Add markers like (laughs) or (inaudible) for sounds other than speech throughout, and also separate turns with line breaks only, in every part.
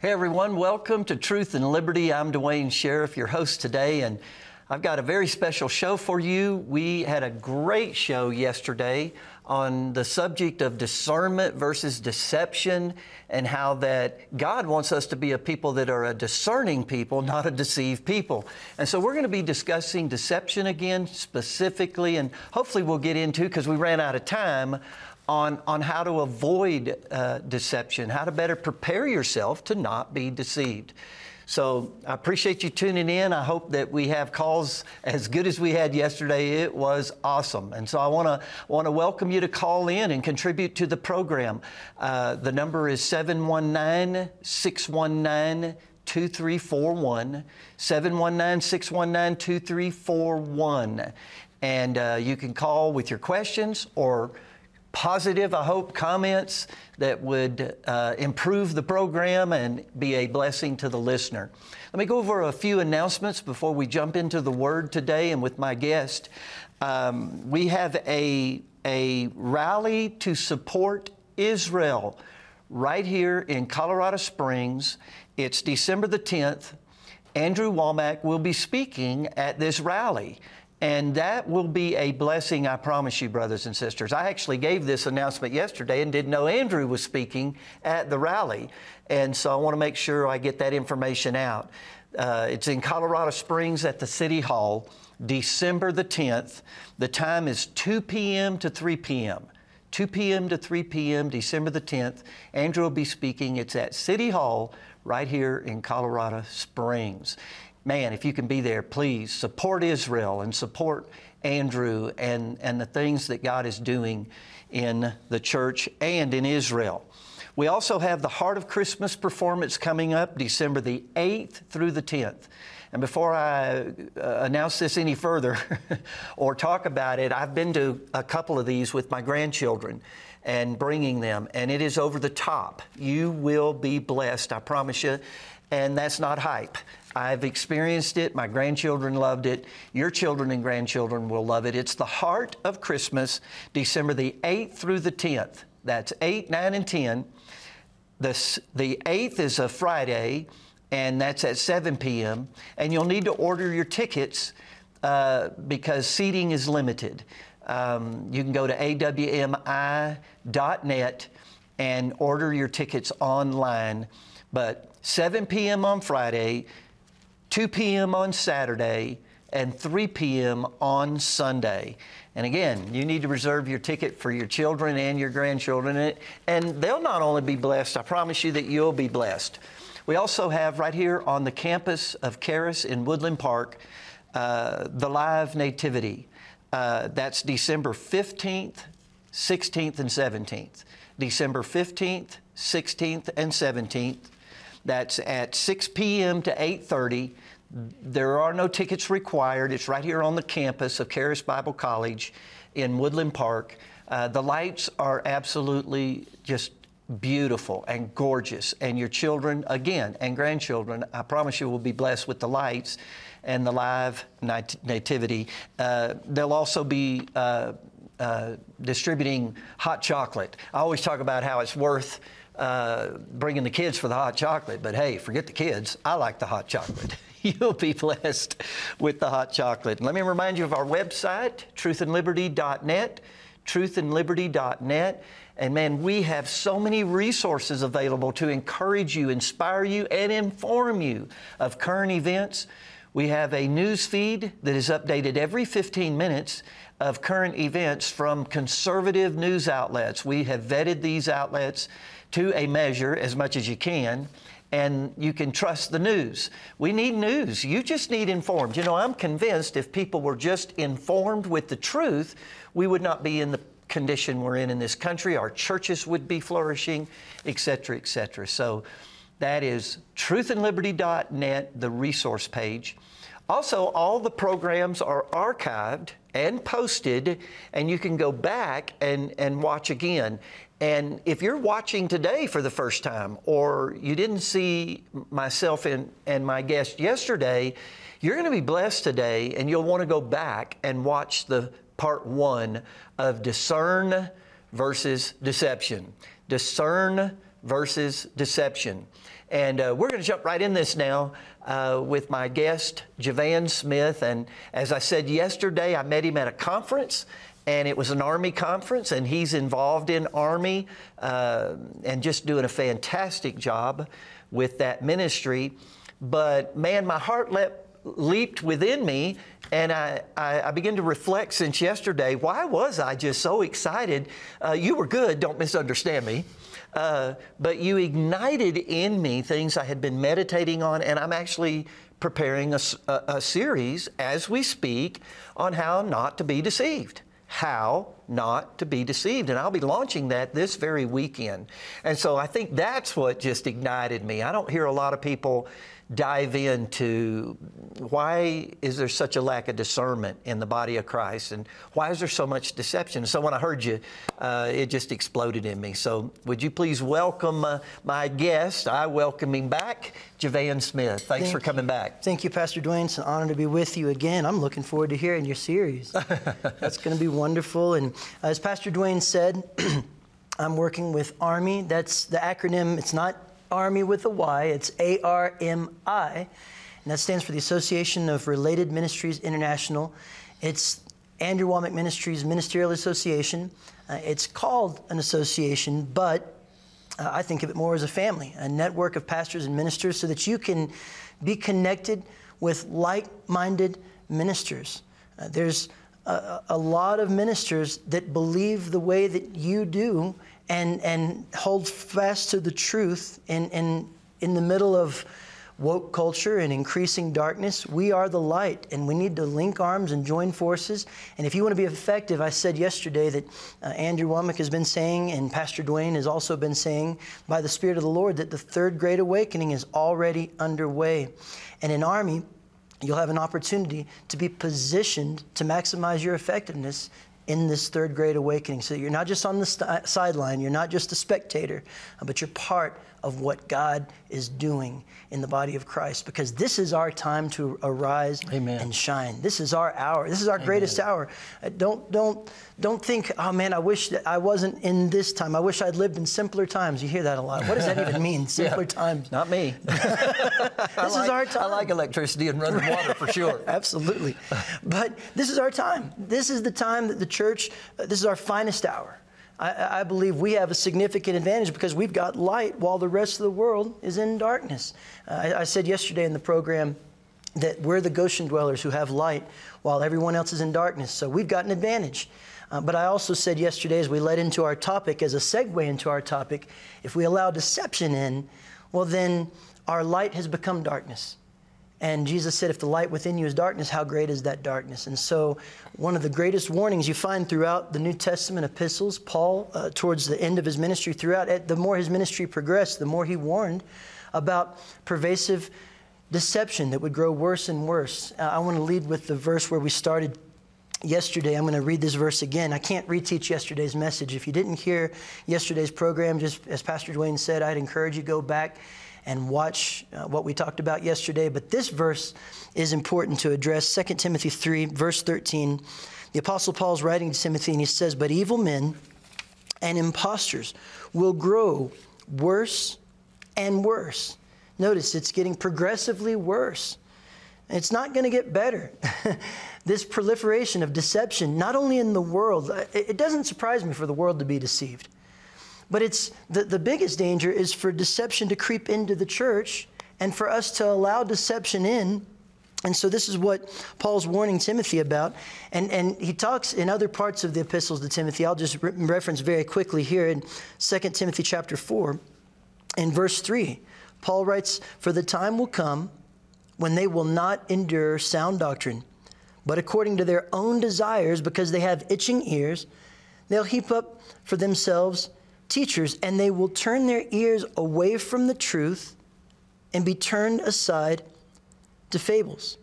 Hey everyone, welcome to Truth and Liberty. I'm Duane Sheriff, your host today, and I've got a very special show for you. We had a great show yesterday on the subject of discernment versus deception and how that God wants us to be a people that are a discerning people, not a deceived people. And so we're going to be discussing deception again specifically, and hopefully we'll get into, because we ran out of time, on, on how to avoid uh, deception, how to better prepare yourself to not be deceived. So I appreciate you tuning in. I hope that we have calls as good as we had yesterday. It was awesome. And so I want to want to welcome you to call in and contribute to the program. Uh, the number is 719 619 2341. 719 619 2341. And uh, you can call with your questions or positive, I hope, comments that would uh, improve the program and be a blessing to the listener. Let me go over a few announcements before we jump into the Word today and with my guest. Um, we have a, a rally to support Israel right here in Colorado Springs. It's December the 10th. Andrew Wommack will be speaking at this rally. And that will be a blessing, I promise you, brothers and sisters. I actually gave this announcement yesterday and didn't know Andrew was speaking at the rally. And so I want to make sure I get that information out. Uh, it's in Colorado Springs at the City Hall, December the 10th. The time is 2 p.m. to 3 p.m. 2 p.m. to 3 p.m., December the 10th. Andrew will be speaking. It's at City Hall right here in Colorado Springs man, if you can be there, please support Israel and support Andrew and, and the things that God is doing in the church and in Israel. We also have the Heart of Christmas performance coming up December the 8th through the 10th. And before I uh, announce this any further (laughs) or talk about it, I've been to a couple of these with my grandchildren and bringing them, and it is over the top. You will be blessed, I promise you. And that's not hype. I've experienced it. My grandchildren loved it. Your children and grandchildren will love it. It's the heart of Christmas, December the 8th through the 10th. That's 8, 9, and 10. The, the 8th is a Friday, and that's at 7 p.m. And you'll need to order your tickets uh, because seating is limited. Um, you can go to awmi.net and order your tickets online. But 7 p.m. on Friday, 2 p.m. on Saturday, and 3 p.m. on Sunday. And again, you need to reserve your ticket for your children and your grandchildren, and they'll not only be blessed, I promise you that you'll be blessed. We also have right here on the campus of Charis in Woodland Park uh, the live nativity. Uh, that's December 15th, 16th, and 17th. December 15th, 16th, and 17th. That's at 6 p.m. to 8:30. There are no tickets required. It's right here on the campus of Charis Bible College in Woodland Park. Uh, the lights are absolutely just beautiful and gorgeous. And your children, again, and grandchildren, I promise you, will be blessed with the lights and the live nat- nativity. Uh, they'll also be uh, uh distributing hot chocolate. I always talk about how it's worth uh, bringing the kids for the hot chocolate, but hey, forget the kids. I like the hot chocolate. (laughs) You'll be blessed with the hot chocolate. let me remind you of our website, truthandliberty.net, truthandliberty.net. And man, we have so many resources available to encourage you, inspire you, and inform you of current events. We have a news feed that is updated every 15 minutes of current events from conservative news outlets. We have vetted these outlets to a measure as much as you can and you can trust the news. We need news. You just need informed. You know, I'm convinced if people were just informed with the truth, we would not be in the condition we're in in this country, our churches would be flourishing, et cetera, et cetera. So that is truthandliberty.net, the resource page. Also, all the programs are archived and posted, and you can go back and, and watch again. And if you're watching today for the first time, or you didn't see myself and, and my guest yesterday, you're going to be blessed today, and you'll want to go back and watch the part one of discern versus deception. Discern versus deception. And uh, we're going to jump right in this now uh, with my guest, Javan Smith. And as I said yesterday, I met him at a conference, and it was an ARMI conference, and he's involved in ARMI uh, and just doing a fantastic job with that ministry. But man, my heart leapt, leaped within me, and I, I, I, began to reflect since yesterday why was I just so excited? Uh, you were good, don't misunderstand me. Uh, but you ignited in me things I had been meditating on, and I'm actually preparing a, a, a series as we speak on how not to be deceived how not to be deceived. And I'll be launching that this very weekend. And so I think that's what just ignited me. I don't hear a lot of people dive into why is there such a lack of discernment in the body of Christ and why is there so much deception? So when I heard you, uh, it just exploded in me. So would you please welcome uh, my guest? I welcome him back, Javan Smith. Thanks Thank for coming back.
Thank you, Pastor Duane. It's an honor to be with you again. I'm looking forward to hearing your series. (laughs) That's going to be wonderful. And as Pastor Duane said, (clears throat) I'm working with ARMI. That's the acronym. It's not Army with a Y. It's A R M I, and that stands for the Association of Related Ministries International. It's Andrew Wommack Ministries Ministerial Association. Uh, it's called an association, but uh, I think of it more as a family, a network of pastors and ministers, so that you can be connected with like minded ministers. Uh, there's a, a, lot of ministers that believe the way that you do and, and hold fast to the truth in, in, in the middle of woke culture and increasing darkness, we are the light, and we need to link arms and join forces. And if you want to be effective, I said yesterday that uh, Andrew Wommack has been saying, and Pastor Duane has also been saying, by the Spirit of the Lord, that the third great awakening is already underway. And in ARMI, you'll have an opportunity to be positioned to maximize your effectiveness in this third great awakening. So you're not just on the sideline, you're not just a spectator, uh, but you're part of what God is doing in the body of Christ because this is our time to arise Amen. and shine. This is our hour. This is our Amen. greatest hour. Uh, don't don't don't think, "Oh man, I wish that I wasn't in this time. I wish I'd lived in simpler times." You hear that a lot. What does that even mean? (laughs) Simpler yeah. times.
Not me. (laughs) (laughs)
this like, is our time. I
like electricity and running water for sure.
Absolutely. But this is our time. This is the time that the church uh, this is our finest hour. I, I, believe we have a significant advantage because we've got light while the rest of the world is in darkness. Uh, I, I said yesterday in the program that we're the Goshen dwellers who have light while everyone else is in darkness. So we've got an advantage. Uh, but I also said yesterday, as we led into our topic, as a segue into our topic, if we allow deception in, well, then our light has become darkness. And Jesus said, If the light within you is darkness, how great is that darkness? And so, one of the greatest warnings you find throughout the New Testament epistles, Paul, uh, towards the end of his ministry, throughout, the more his ministry progressed, the more he warned about pervasive deception that would grow worse and worse. Uh, I want to lead with the verse where we started yesterday. I'm going to read this verse again. I can't reteach yesterday's message. If you didn't hear yesterday's program, just as Pastor Duane said, I'd encourage you to go back and watch uh, what we talked about yesterday. But this verse is important to address 2 Timothy 3, verse 13. The Apostle Paul's writing to Timothy, and he says, But evil men and impostors will grow worse and worse. Notice it's getting progressively worse. It's not going to get better. (laughs) this proliferation of deception, not only in the world, it doesn't surprise me for the world to be deceived. But it's the, the biggest danger is for deception to creep into the church and for us to allow deception in. And so this is what Paul's warning Timothy about. And, and he talks in other parts of the epistles to Timothy. I'll just re- reference very quickly here in 2 Timothy chapter 4. In verse 3, Paul writes, For the time will come when they will not endure sound doctrine, but according to their own desires, because they have itching ears, They'll heap up for themselves teachers, and they will turn their ears away from the truth and be turned aside to fables.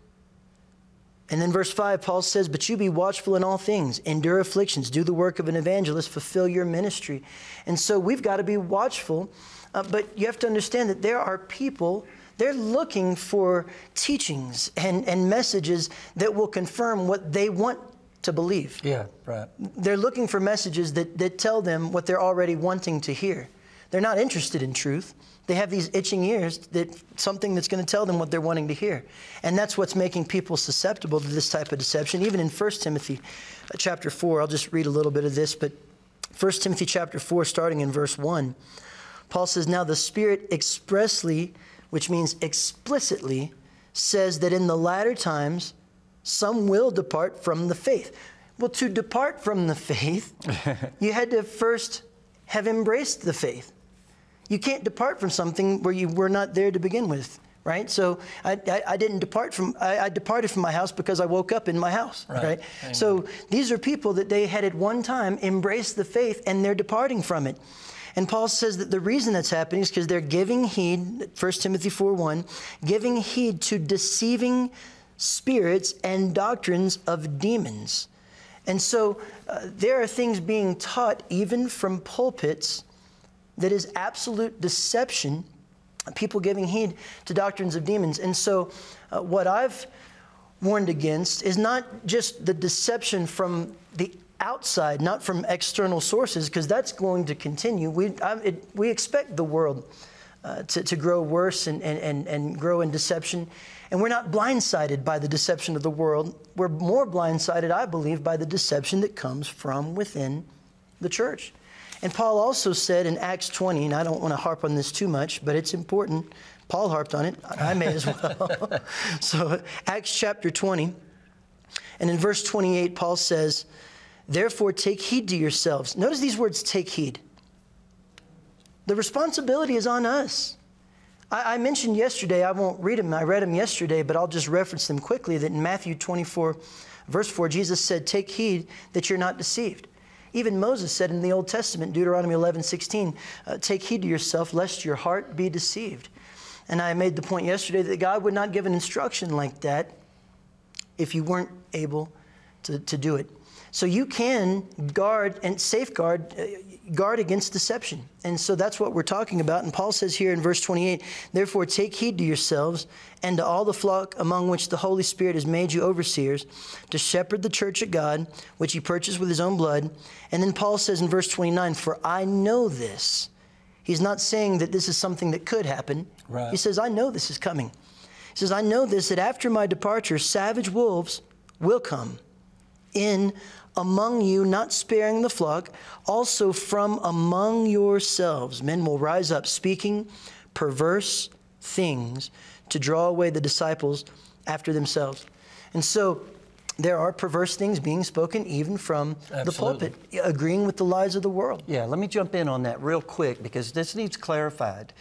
And then verse 5, Paul says, But you be watchful in all things, endure afflictions, do the work of an evangelist, fulfill your ministry. And so we've got to be watchful, uh, but you have to understand that there are people, they're looking for teachings and, and messages that will confirm what they want to believe.
Yeah, right.
They're looking for messages that, that tell them what they're already wanting to hear. They're not interested in truth. They have these itching ears that something that's going to tell them what they're wanting to hear. And that's what's making people susceptible to this type of deception. Even in 1 Timothy uh, chapter 4, I'll just read a little bit of this, but 1 Timothy chapter 4, starting in verse 1, Paul says, Now the Spirit expressly, which means explicitly, says that in the latter times some will depart from the faith. Well, to depart from the faith, (laughs) you had to first have embraced the faith. You can't depart from something where you were not there to begin with, right? So I, I, I didn't depart from, I, I, departed from my house because I woke up in my house, right? right? So these are people that they had at one time embraced the faith and they're departing from it. And Paul says that the reason that's happening is because they're giving heed, 1 Timothy 4 1, giving heed to deceiving spirits and doctrines of demons. And so uh, there are things being taught even from pulpits that is absolute deception, people giving heed to doctrines of demons. And so, uh, what I've warned against is not just the deception from the outside, not from external sources, because that's going to continue. We, it, we expect the world uh, to, to grow worse and, and, and, and grow in deception. And we're not blindsided by the deception of the world. We're more blindsided, I believe, by the deception that comes from within the church. And Paul also said in Acts 20, and I don't want to harp on this too much, but it's important. Paul harped on it. I may as well. (laughs) so, Acts chapter 20, and in verse 28, Paul says, Therefore, take heed to yourselves. Notice these words take heed. The responsibility is on us. I, I mentioned yesterday, I won't read them, I read them yesterday, but I'll just reference them quickly that in Matthew 24, verse 4, Jesus said, Take heed that you're not deceived. Even Moses said in the Old Testament, Deuteronomy 11, 16, uh, take heed to yourself lest your heart be deceived. And I made the point yesterday that God would not give an instruction like that if you weren't able to, to do it. So you can guard and safeguard uh, guard against deception. And so that's what we're talking about. And Paul says here in verse 28 Therefore, take heed to yourselves and to all the flock among which the Holy Spirit has made you overseers to shepherd the church of God, which he purchased with his own blood. And then Paul says in verse 29 For I know this. He's not saying that this is something that could happen. Right. He says, I know this is coming. He says, I know this, that after my departure, savage wolves will come in among you, not sparing the flock, also from among yourselves, men will rise up speaking perverse things to draw away the disciples after themselves. And so there are perverse things being spoken even from Absolutely. the pulpit, agreeing with the lies of the world.
Yeah, let me jump in on that real quick because this needs clarified.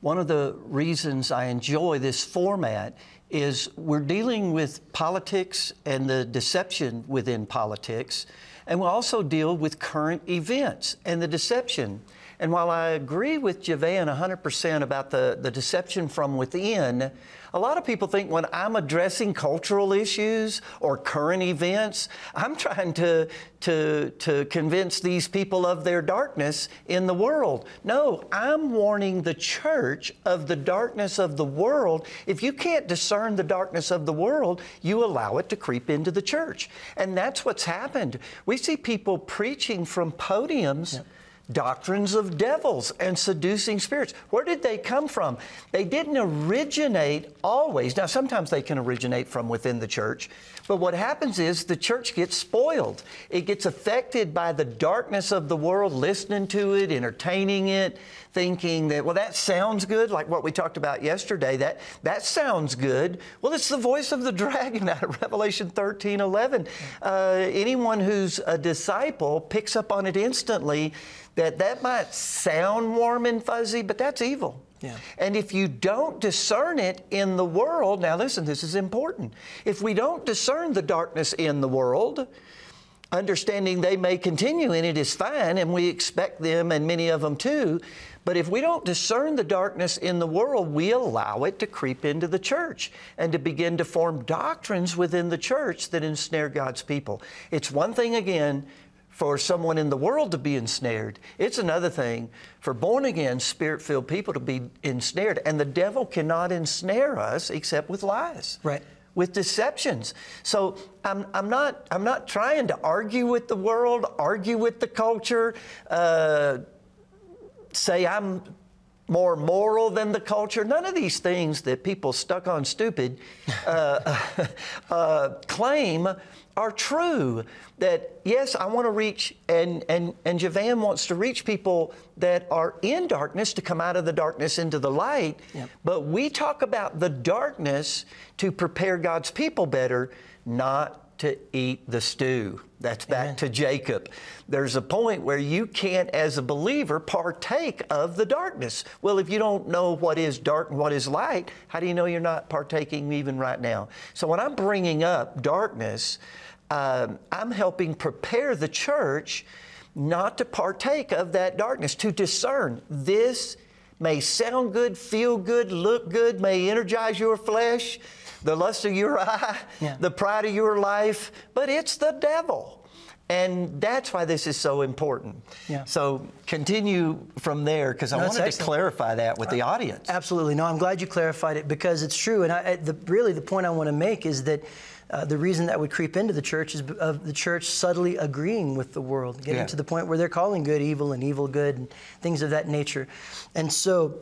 One of the reasons I enjoy this format is we're dealing with politics and the deception within politics, and we'll also deal with current events and the deception. And while I agree with Javan 100% about the, the deception from within, a lot of people think when I'm addressing cultural issues or current events, I'm trying to, to, to convince these people of their darkness in the world. No, I'm warning the church of the darkness of the world. If you can't discern the darkness of the world, you allow it to creep into the church. And that's what's happened. We see people preaching from podiums. Doctrines of devils and seducing spirits. Where did they come from? They didn't originate always. Now, sometimes they can originate from within the church, but what happens is the church gets spoiled. It gets affected by the darkness of the world, listening to it, entertaining it, thinking that, well, that sounds good, like what we talked about yesterday. That, that sounds good. Well, it's the voice of the (laughs) dragon out of Revelation 13 11. Uh, anyone who's a disciple picks up on it instantly that that might sound warm and fuzzy, but that's evil. Yeah. And if you don't discern it in the world, now listen, this is important. If we don't discern the darkness in the world, understanding they may continue in it is fine, and we expect them and many of them too. But if we don't discern the darkness in the world, we allow it to creep into the church and to begin to form doctrines within the church that ensnare God's people. It's one thing, again, for someone in the world to be ensnared. It's another thing for born again, spirit filled people to be ensnared. And the devil cannot ensnare us except with lies.
Right
with deceptions. So I'm, I'm, not, I'm not trying to argue with the world, argue with the culture, uh, say I'm more moral than the culture. None of these things that people stuck on stupid uh, (laughs) uh, claim are true. That yes, I want to reach, and and and Javan wants to reach people that are in darkness to come out of the darkness into the light. Yep. But we talk about the darkness to prepare God's people better, not to eat the stew. That's back Amen. to Jacob. There's a point where you can't, as a believer, partake of the darkness. Well, if you don't know what is dark and what is light, how do you know you're not partaking even right now? So when I'm bringing up darkness, um, I'm helping prepare the church not to partake of that darkness, to discern this may sound good, feel good, look good, may energize your flesh, the lust of your (laughs) eye, yeah. the pride of your life, but it's the devil. And that's why this is so important. Yeah. So continue from there because I no, wanted to clarify that with the audience.
Absolutely. No, I'm glad you clarified it because it's true. And I, the, really, the point I want to make is that uh, the reason that would creep into the church is of the church subtly agreeing with the world, getting yeah. to the point where they're calling good evil and evil good and things of that nature. And so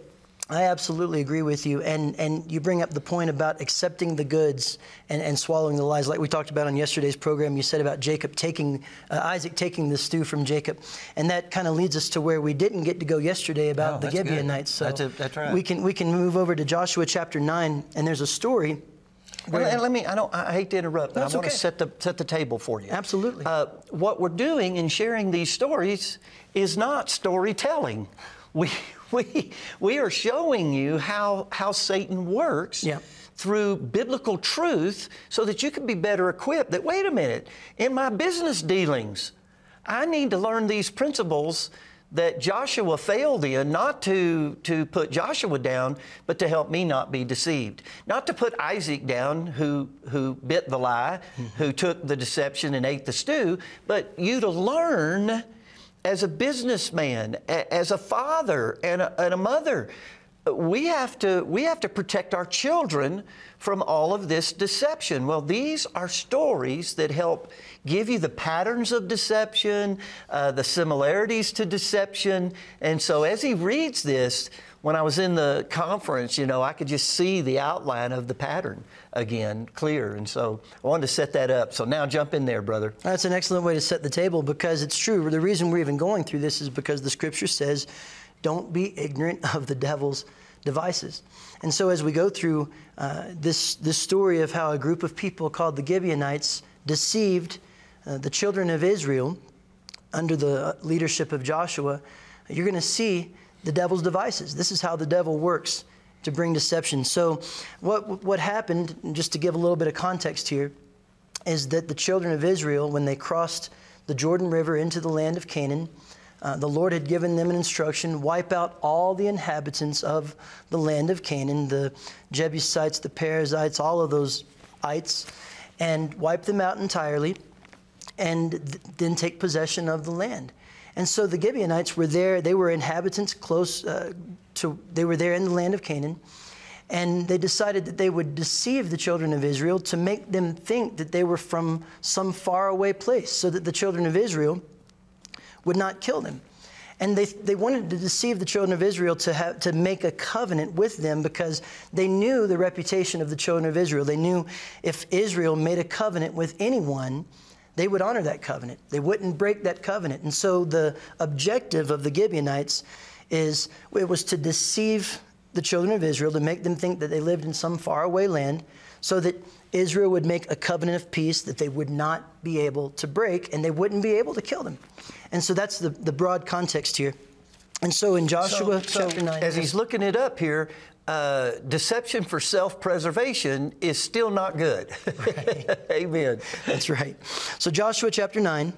I absolutely agree with you. And, and you bring up the point about accepting the goods and, and swallowing the lies. Like we talked about on yesterday's program, you said about Jacob taking, uh, Isaac taking the stew from Jacob. And that kind of leads us to where we didn't get to go yesterday about oh, the Gibeonites.
So that's, a, that's right.
We can, we can move over to Joshua chapter 9, and there's a story.
Where, and, let me, I don't, I hate to interrupt, but I want okay. to set the, set the table for you.
Absolutely. Uh,
what we're doing in sharing these stories is not storytelling. We, (laughs) we, we are showing you how, how Satan works. Yeah through biblical truth so that you can be better equipped that wait a minute in my business dealings i need to learn these principles that joshua failed in not to, to put joshua down but to help me not be deceived not to put isaac down who, who bit the lie mm-hmm. (laughs) who took the deception and ate the stew but you to learn as a businessman, as a father and a, and a mother, we have to we have to protect our children from all of this deception. Well, these are stories that help give you the patterns of deception, uh, the similarities to deception, and so as he reads this, when I was in the conference, you know, I could just see the outline of the pattern again clear. And so I wanted to set that up. So now jump in there, brother.
That's an excellent way to set the table because it's true. The reason we're even going through this is because the scripture says, don't be ignorant of the devil's devices. And so as we go through uh, this, this story of how a group of people called the Gibeonites deceived uh, the children of Israel under the leadership of Joshua, you're going to see the devil's devices. This is how the devil works to bring deception. So, what, what happened, just to give a little bit of context here, is that the children of Israel, when they crossed the Jordan River into the land of Canaan, uh, the Lord had given them an instruction wipe out all the inhabitants of the land of Canaan, the Jebusites, the Perizzites, all of those ites, and wipe them out entirely, and th- then take possession of the land. And so the Gibeonites were there. They were inhabitants close uh, to, they were there in the land of Canaan. And they decided that they would deceive the children of Israel to make them think that they were from some faraway place so that the children of Israel would not kill them. And they, they wanted to deceive the children of Israel to, have, to make a covenant with them because they knew the reputation of the children of Israel. They knew if Israel made a covenant with anyone, they would honor that covenant. They wouldn't break that covenant. And so the objective of the Gibeonites is it was to deceive the children of Israel, to make them think that they lived in some faraway land, so that Israel would make a covenant of peace that they would not be able to break and they wouldn't be able to kill them. And so that's the, the broad context here. And so in Joshua
So- so
chapter 9,
As he's looking it up here, uh, deception for self preservation is still not good. (laughs) Amen.
That's right. So, Joshua chapter 9,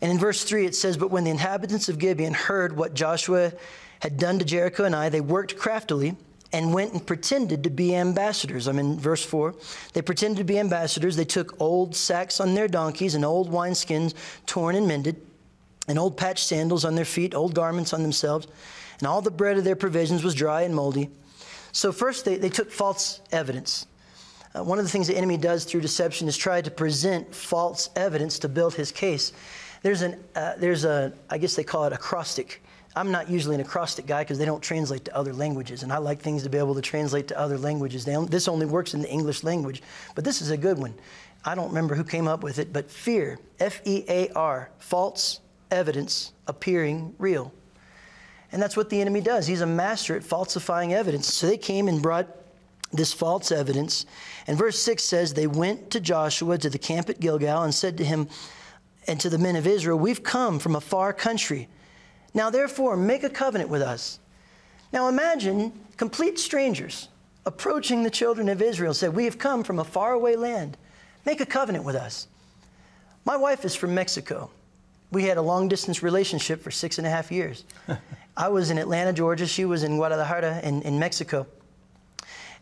and in verse 3 it says, But when the inhabitants of Gibeon heard what Joshua had done to Jericho and Ai, they worked craftily and went and pretended to be ambassadors. I'm in verse 4. They pretended to be ambassadors. They took old sacks on their donkeys and old wineskins torn and mended, and old patched sandals on their feet, old garments on themselves, and all the bread of their provisions was dry and moldy. So, first, they, they took false evidence. Uh, one of the things the enemy does through deception is try to present false evidence to build his case. There's an, uh, there's a, I guess they call it acrostic. I'm not usually an acrostic guy because they don't translate to other languages, and I like things to be able to translate to other languages. They, this only works in the English language, but this is a good one. I don't remember who came up with it, but fear, F E A R, false evidence appearing real. And that's what the enemy does. He's a master at falsifying evidence. So they came and brought this false evidence. And verse 6 says, They went to Joshua to the camp at Gilgal and said to him and to the men of Israel, We've come from a far country. Now therefore, make a covenant with us. Now imagine complete strangers approaching the children of Israel said, We have come from a faraway land. Make a covenant with us. My wife is from Mexico. We had a long distance relationship for six and a half years. (laughs) I was in Atlanta, Georgia. She was in Guadalajara in, in Mexico.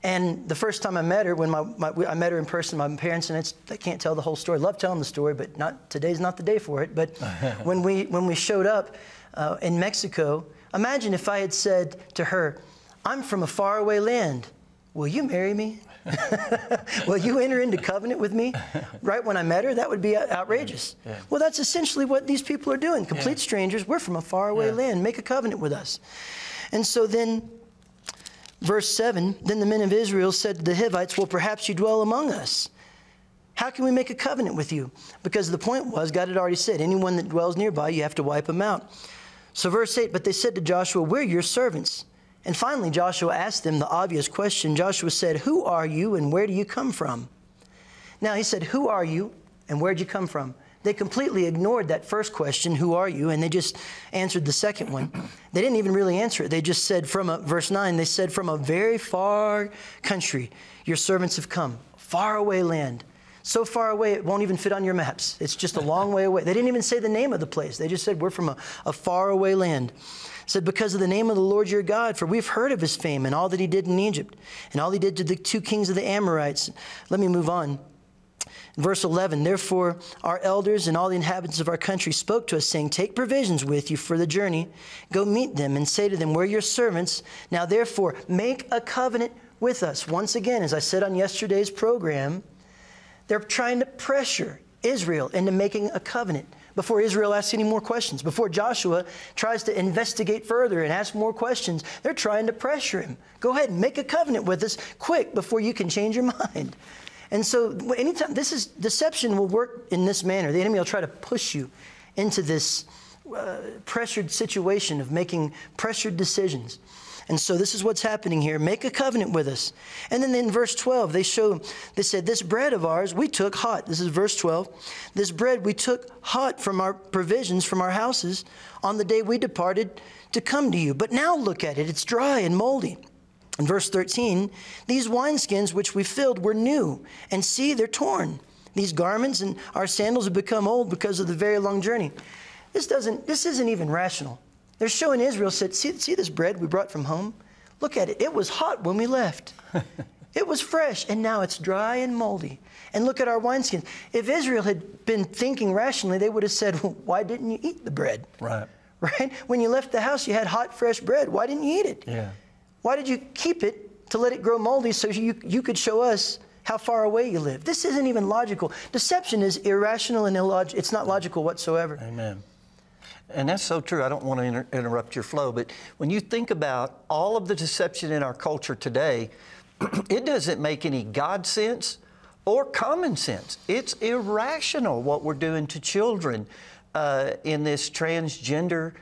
And the first time I met her, when my, my, I met her in person, my parents, and it's, I can't tell the whole story. Love telling the story, but not today's not the day for it. But (laughs) when we when we showed up uh, in Mexico, imagine if I had said to her, "I'm from a faraway land. Will you marry me? (laughs) Will you enter into covenant with me?" Right when I met her, that would be outrageous. Well, that's essentially what these people are doing. Complete strangers. We're from a faraway
Yeah.
land. Make a covenant with us. And so then Verse 7 Then the men of Israel said to the Hivites, Well, perhaps you dwell among us. How can we make a covenant with you? Because the point was, God had already said, anyone that dwells nearby, you have to wipe them out. So, verse 8 But they said to Joshua, We're your servants. And finally, Joshua asked them the obvious question. Joshua said, Who are you and where do you come from? Now, he said, Who are you and where'd you come from? They completely ignored that first question, Who are you? And they just answered the second one. They didn't even really answer it. They just said, from a, verse 9, they said, From a very far country, your servants have come, far away land. So far away, it won't even fit on your maps. It's just a long way away. They didn't even say the name of the place. They just said, We're from a, a far away land. Said, Because of the name of the Lord your God, for we've heard of his fame and all that he did in Egypt, and all he did to the two kings of the Amorites. Let me move on. Verse 11, therefore, our elders and all the inhabitants of our country spoke to us, saying, Take provisions with you for the journey. Go meet them and say to them, We're your servants. Now, therefore, make a covenant with us. Once again, as I said on yesterday's program, they're trying to pressure Israel into making a covenant before Israel asks any more questions. Before Joshua tries to investigate further and ask more questions, they're trying to pressure him. Go ahead and make a covenant with us quick before you can change your (laughs) mind. And so, anytime this is deception will work in this manner. The enemy will try to push you into this uh, pressured situation of making pressured decisions. And so this is what's happening here. Make a covenant with us. And then in verse 12, they show, they said, This bread of ours we took hot. This is verse 12. This bread we took hot from our provisions from our houses on the day we departed to come to you. But now look at it, it's dry and moldy. In verse 13, these wineskins which we filled were new, and see, they're torn. These garments and our sandals have become old because of the very long journey. This doesn't, this isn't even rational. They're showing Israel, said, see, see this bread we brought from home? Look at it. It was hot when we left. (laughs) it was fresh, and now it's dry and moldy. And look at our wineskins. If Israel had been thinking rationally, they would have said, well, Why didn't you eat the bread?
Right. (laughs)
Right? When you left the house, you had hot, fresh bread. Why didn't you eat it?
Yeah.
Why did you keep it to let it grow moldy so you, you could show us how far away you live? This isn't even logical. Deception is irrational and illogical. It's not logical whatsoever.
Amen. And that's so true. I don't want to inter- interrupt your flow, but when you think about all of the deception in our culture today, (clears throat) it doesn't make any God sense or common sense. It's irrational what we're doing to children uh, in this transgender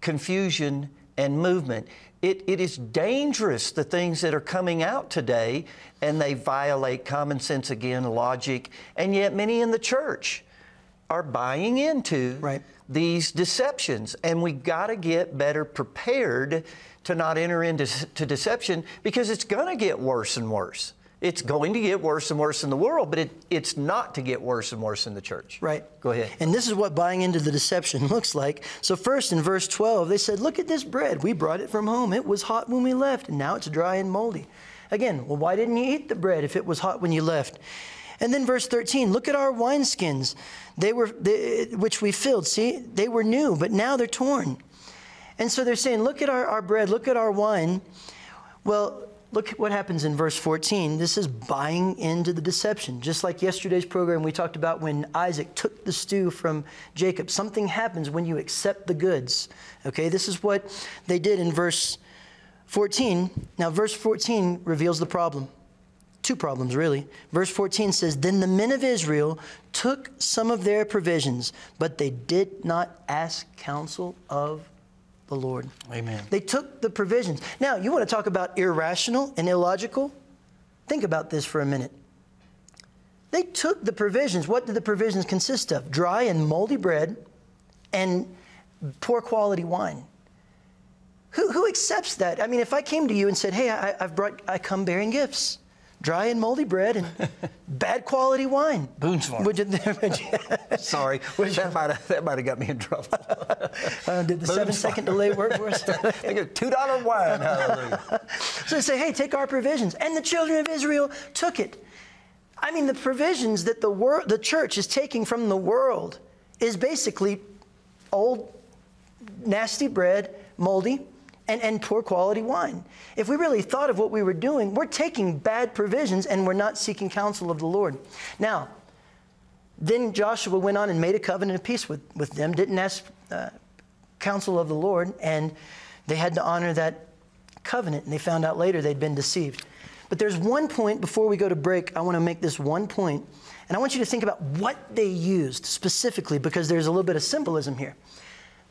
confusion and movement. It, it is dangerous, the things that are coming out today, and they violate common sense again, logic, and yet many in the church are buying into
Right.
these deceptions, and we got to get better prepared to not enter into to deception because it's going to get worse and worse. It's going to get worse and worse in the world, but it, it's not to get worse and worse in the church.
Right.
Go ahead.
And this is what buying into the deception (laughs) looks like. So, first in verse 12, they said, Look at this bread. We brought it from home. It was hot when we left, and now it's dry and moldy. Again, well, why didn't you eat the bread if it was hot when you left? And then verse 13, look at our wineskins, they were, they, which we filled. See, they were new, but now they're torn. And so they're saying, look at our, our bread, look at our wine. Well, look at what happens in verse 14. This is buying into the deception. Just like yesterday's program, we talked about when Isaac took the stew from Jacob. Something happens when you accept the goods. Okay, this is what they did in verse 14. Now, verse 14 reveals the problem. Two problems, really. Verse 14 says, Then the men of Israel took some of their provisions, but they did not ask counsel of the Lord.
Amen.
They took the provisions. Now, you want to talk about irrational and illogical? Think about this for a minute. They took the provisions. What did the provisions consist of? Dry and moldy bread and poor quality wine. Who, who accepts that? I mean, if I came to you and said, hey, I, I've brought, I come bearing gifts, dry and moldy bread and (laughs) bad quality wine.
Boone's Farm.
Would you, (laughs)
Sorry, (laughs) that might have, that might have got me in trouble.
uh, did the seven second delay work for us?
I get two dollar wine. Hallelujah.
So they say, hey, take our provisions. And the children of Israel took it. I mean, the provisions that the, wor- the church is taking from the world is basically old, nasty bread, moldy, and, and poor quality wine. If we really thought of what we were doing, we're taking bad provisions and we're not seeking counsel of the Lord. Now, then Joshua went on and made a covenant of peace with, with them, didn't ask uh, counsel of the Lord, and they had to honor that covenant, and they found out later they'd been deceived. But there's one point before we go to break, I want to make this one point, and I want you to think about what they used specifically because there's a little bit of symbolism here.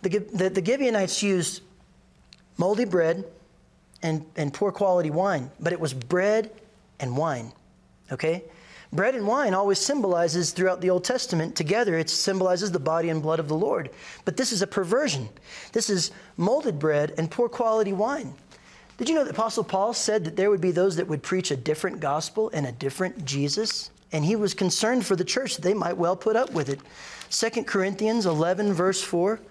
The, the, the Gibeonites used moldy bread and, and poor quality wine, but it was bread and wine, okay? Bread and wine always symbolizes throughout the Old Testament together, it symbolizes the body and blood of the Lord. But this is a perversion. This is molded bread and poor quality wine. Did you know that Apostle Paul said that there would be those that would preach a different gospel and a different Jesus? And he was concerned for the church that they might well put up with it. 2 Corinthians 11, verse 4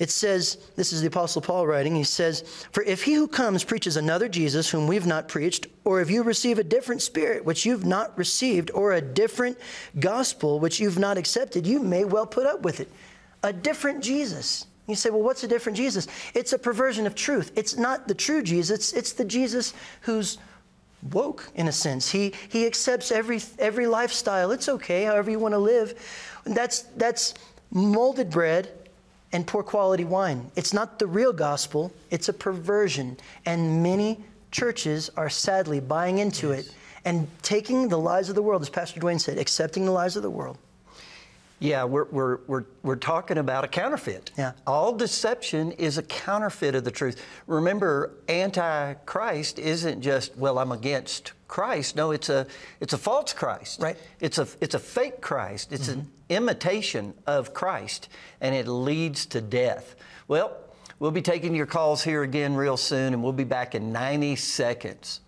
it says, this is the Apostle Paul writing, he says, For if he who comes preaches another Jesus whom we've not preached, or if you receive a different spirit which you've not received, or a different gospel which you've not accepted, you may well put up with it. A different Jesus. You say, well, what's a different Jesus? It's a perversion of truth. It's not the true Jesus, it's the Jesus who's woke in a sense. He he accepts every every lifestyle. It's okay, however you want to live. That's that's molded bread and poor quality wine. It's not the real gospel, it's a perversion. And many churches are sadly buying into it and taking the lies of the world, as Pastor Duane said, accepting the lies of the world.
Yeah, we're, we're, we're, we're talking about a counterfeit.
Yeah.
All deception is a counterfeit of the truth. Remember, antichrist isn't just, well, I'm against Christ. No, it's a, it's a false Christ.
Right.
It's a, it's a fake Christ. It's an mm-hmm. imitation of Christ, and it leads to death. Well, we'll be taking your calls here again real soon, and we'll be back in 90 seconds.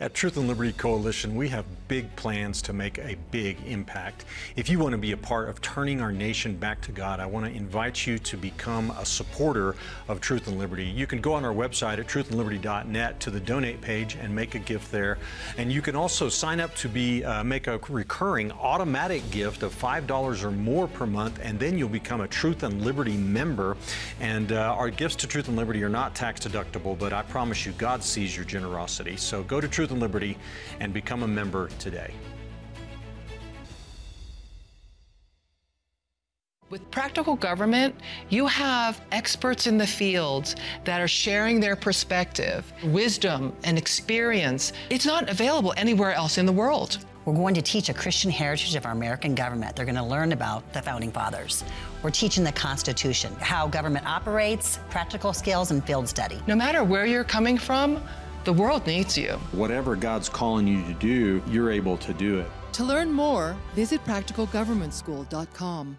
At Truth and Liberty Coalition, we have big plans to make a big impact. If you want to be a part of turning our nation back to God, I want to invite you to become a supporter of Truth and Liberty. You can go on our website at truthandliberty.net to the donate page and make a gift there. And you can also sign up to be uh, make a recurring automatic gift of $5 or more per month, and then you'll become a Truth and Liberty member. And uh, our gifts to Truth and Liberty are not tax deductible, but I promise you, God sees your generosity. So go to Truth and Liberty and become a member today.
With practical government, you have experts in the fields that are sharing their perspective, wisdom, and experience. It's not available anywhere else in the world.
We're going to teach a Christian heritage of our American government. They're going to learn about the founding fathers. We're teaching the Constitution, how government operates, practical skills, and field study.
No matter where you're coming from, the world needs you.
Whatever God's calling you to do, you're able to do it. To learn more, visit practicalgovernmentschool.com.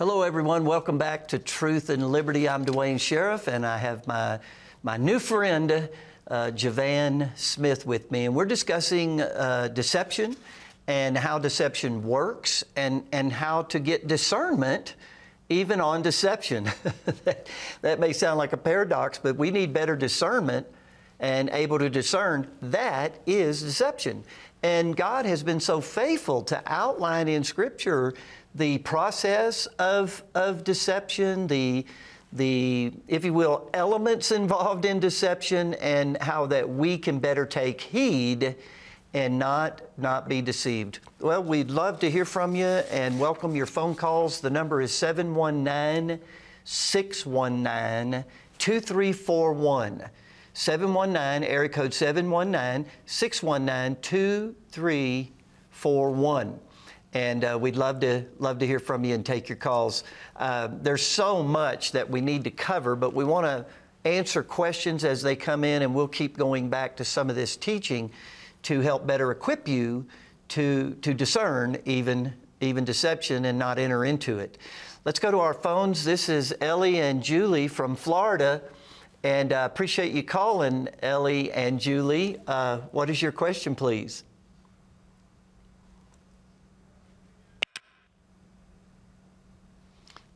Hello, everyone. Welcome back to Truth and Liberty. I'm Duane Sheriff, and I have my, my new friend, uh, Javan Smith, with me. And we're discussing uh, deception and how deception works and, and how to get discernment even on deception. (laughs) that, that may sound like a paradox, but we need better discernment and able to discern that is deception. And God has been so faithful to outline in Scripture the process of, of deception, the, the, if you will, elements involved in deception, and how that we can better take heed and not, not be deceived. Well, we'd love to hear from you and welcome your phone calls. The number is 719 619 2341. 719, area code 719 619 2341 and uh, we'd love to love to hear from you and take your calls. Uh, there's so much that we need to cover, but we want to answer questions as they come in, and we'll keep going back to some of this teaching to help better equip you to to discern even even deception and not enter into it. Let's go to our phones. This is Ellie and Julie from Florida. And I uh, appreciate you calling, Ellie and Julie. Uh, what is your question, please?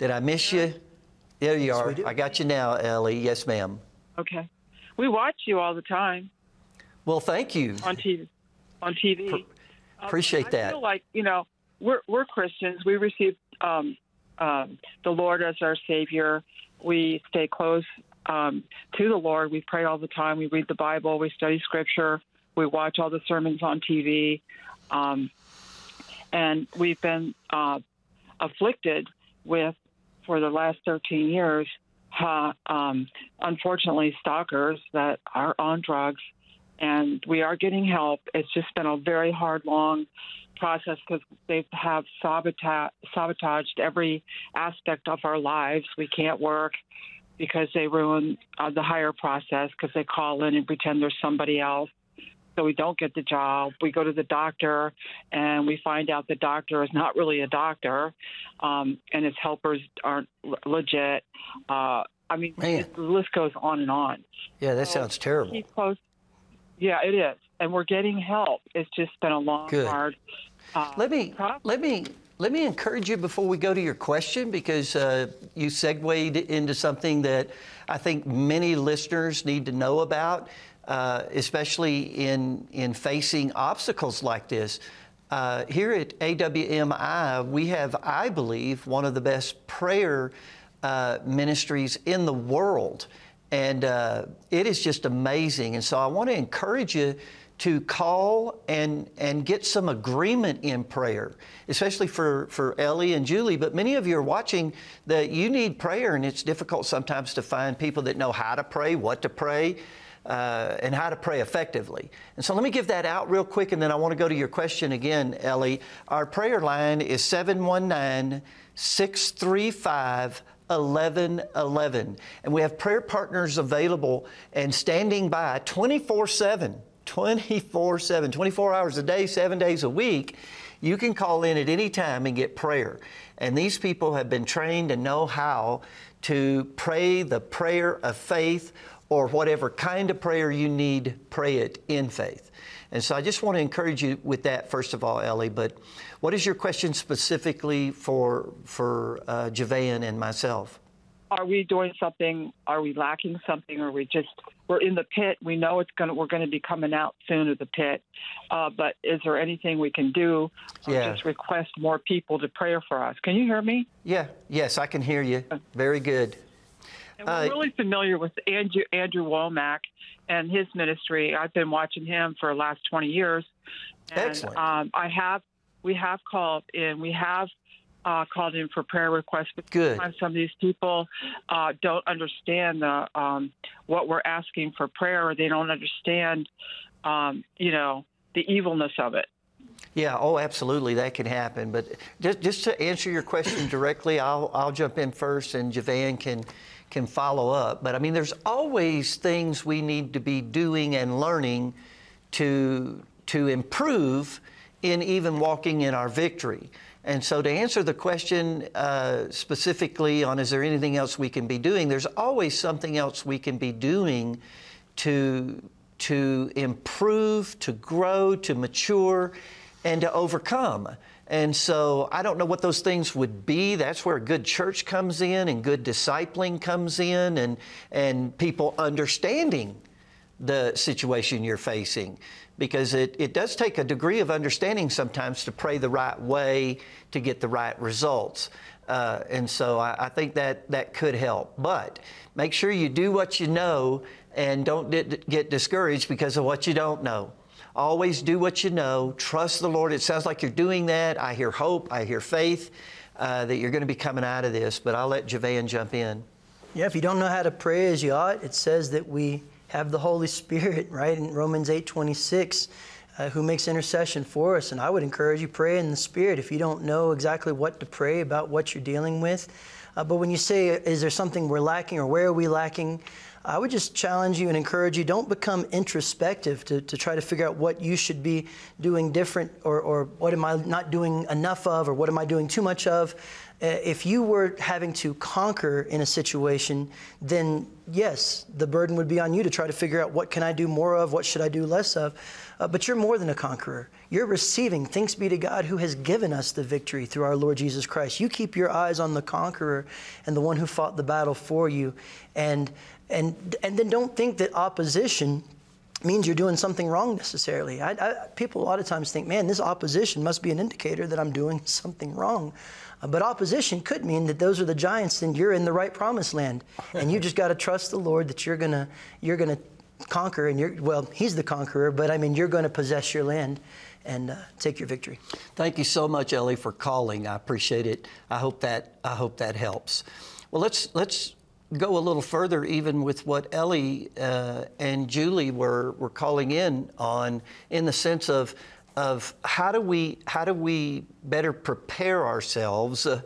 Did I miss you? There you are. I got you now, Ellie. Yes, ma'am.
Okay. We watch you all the time.
Well, thank you.
On TV. On TV.
Pre- appreciate
um,
that.
I feel like, you know, we're, we're Christians. We receive um, um, the Lord as our Savior. We stay close um, to the Lord. We pray all the time. We read the Bible. We study Scripture. We watch all the sermons on TV. Um, and we've been uh, afflicted with for the last 13 years, uh, um, unfortunately, stalkers that are on drugs, and we are getting help. It's just been a very hard, long process because they have sabota- sabotaged every aspect of our lives. We can't work because they ruin uh, the hire process because they call in and pretend there's somebody else so we don't get the job. We go to the doctor and we find out the doctor is not really a doctor, um, and his helpers aren't l- legit. Uh, I mean, the list goes on and on.
Yeah, that so sounds terrible.
Close. Yeah, it is, and we're getting help. It's just been a long,
Good.
hard. Uh,
let me
process.
let me let me encourage you before we go to your question because uh, you segued into something that I think many listeners need to know about uh, especially in, in facing obstacles like this. Uh, here at AWMI, we have, I believe, one of the best prayer uh, ministries in the world. And uh, it is just amazing. And so I want to encourage you to call and, and get some agreement in prayer, especially for, for Ellie and Julie. But many of you are watching that you need prayer, and it's difficult sometimes to find people that know how to pray, what to pray uh, and how to pray effectively. And so let me give that out real quick, and then I want to go to your question again, Ellie. Our prayer line is 719 635 1111. And we have prayer partners available and standing by 24 7. 24 7, 24 hours a day, seven days a week. You can call in at any time and get prayer. And these people have been trained and know how to pray the prayer of faith or whatever kind of prayer you need, pray it in faith. And so I just want to encourage you with that, first of all, Ellie. But what is your question specifically for, for uh, Javan and myself?
Are we doing something? Are we lacking something? Or are we just we're in the pit? We know it's gonna we're gonna be coming out soon of the pit. Uh, but is there anything we can do?
Yeah.
Just request more people to pray for us. Can you hear me?
Yeah. Yes, I can hear you. Very good.
And we're really familiar with Andrew, Andrew Wommack and his ministry. I've been watching him for the last 20 years. And,
Excellent.
Um, I have we have called in. We have uh, called in for prayer requests. But
Good.
sometimes some of these people uh, don't understand the um, what we're asking for prayer, or they don't understand, um, you know, the evilness of it.
Yeah, oh, absolutely, that can happen. But just, just to answer your question directly, I'll, I'll jump in first and Javan can, can follow up. But I mean, there's always things we need to be doing and learning to, to improve in even walking in our victory. And so, to answer the question uh, specifically on is there anything else we can be doing, there's always something else we can be doing to, to improve, to grow, to mature, and to overcome. And so I don't know what those things would be. That's where good church comes in and good discipling comes in and, and people understanding the situation you're facing because it, it does take a degree of understanding sometimes to pray the right way to get the right results. Uh, and so I, I, think that that could help. But make sure you do what you know and don't get discouraged because of what you don't know. Always do what you know. Trust the Lord. It sounds like you're doing that. I hear hope. I hear faith uh, that you're going to be coming out of this. But I'll let Javan jump in.
Yeah, if you don't know how to pray as you ought, it says that we have the Holy Spirit, right? In Romans 8 26, uh, who makes intercession for us. And I would encourage you, pray in the Spirit if you don't know exactly what to pray about what you're dealing with. Uh, but when you say, is there something we're lacking or where are we lacking? I would just challenge you and encourage you don't become introspective to, to try to figure out what you should be doing different or, or what am I not doing enough of or what am I doing too much of. Uh, if you were having to conquer in a situation, then yes, the burden would be on you to try to figure out what can I do more of, what should I do less of. Uh, but you're more than a conqueror. You're receiving, thanks be to God who has given us the victory through our Lord Jesus Christ. You keep your eyes on the conqueror and the one who fought the battle for you. And and, and then don't think that opposition means you're doing something wrong necessarily. I, I, people a lot of times think, man, this opposition must be an indicator that I'm doing (laughs) something wrong. Uh, but opposition could mean that those are the giants and you're in the right promised land. And you just got to trust the Lord that you're going to you're to conquer and you're well, he's the conqueror, but I mean you're going to possess your land and uh, take your victory.
Thank you so much, Ellie, for calling. I appreciate it. I hope that I hope that helps. Well, let's let's go a little further, even with what Ellie uh, and Julie were, were calling in on, in the sense of, of how do we how do we better prepare ourselves uh,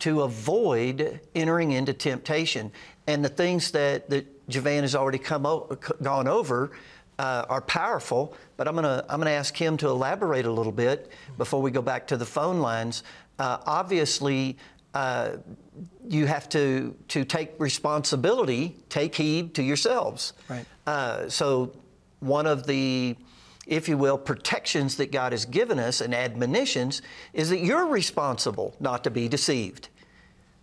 to avoid entering into temptation? And the things that that Javan has already come o- gone over uh, are powerful. But I'm gonna I'm gonna ask him to elaborate a little bit before we go back to the phone lines. Uh, obviously, uh, you have to to take responsibility, take heed to yourselves.
Right.
Uh, so one of the if you will, protections that God has given us and admonitions is that you're responsible not to be deceived.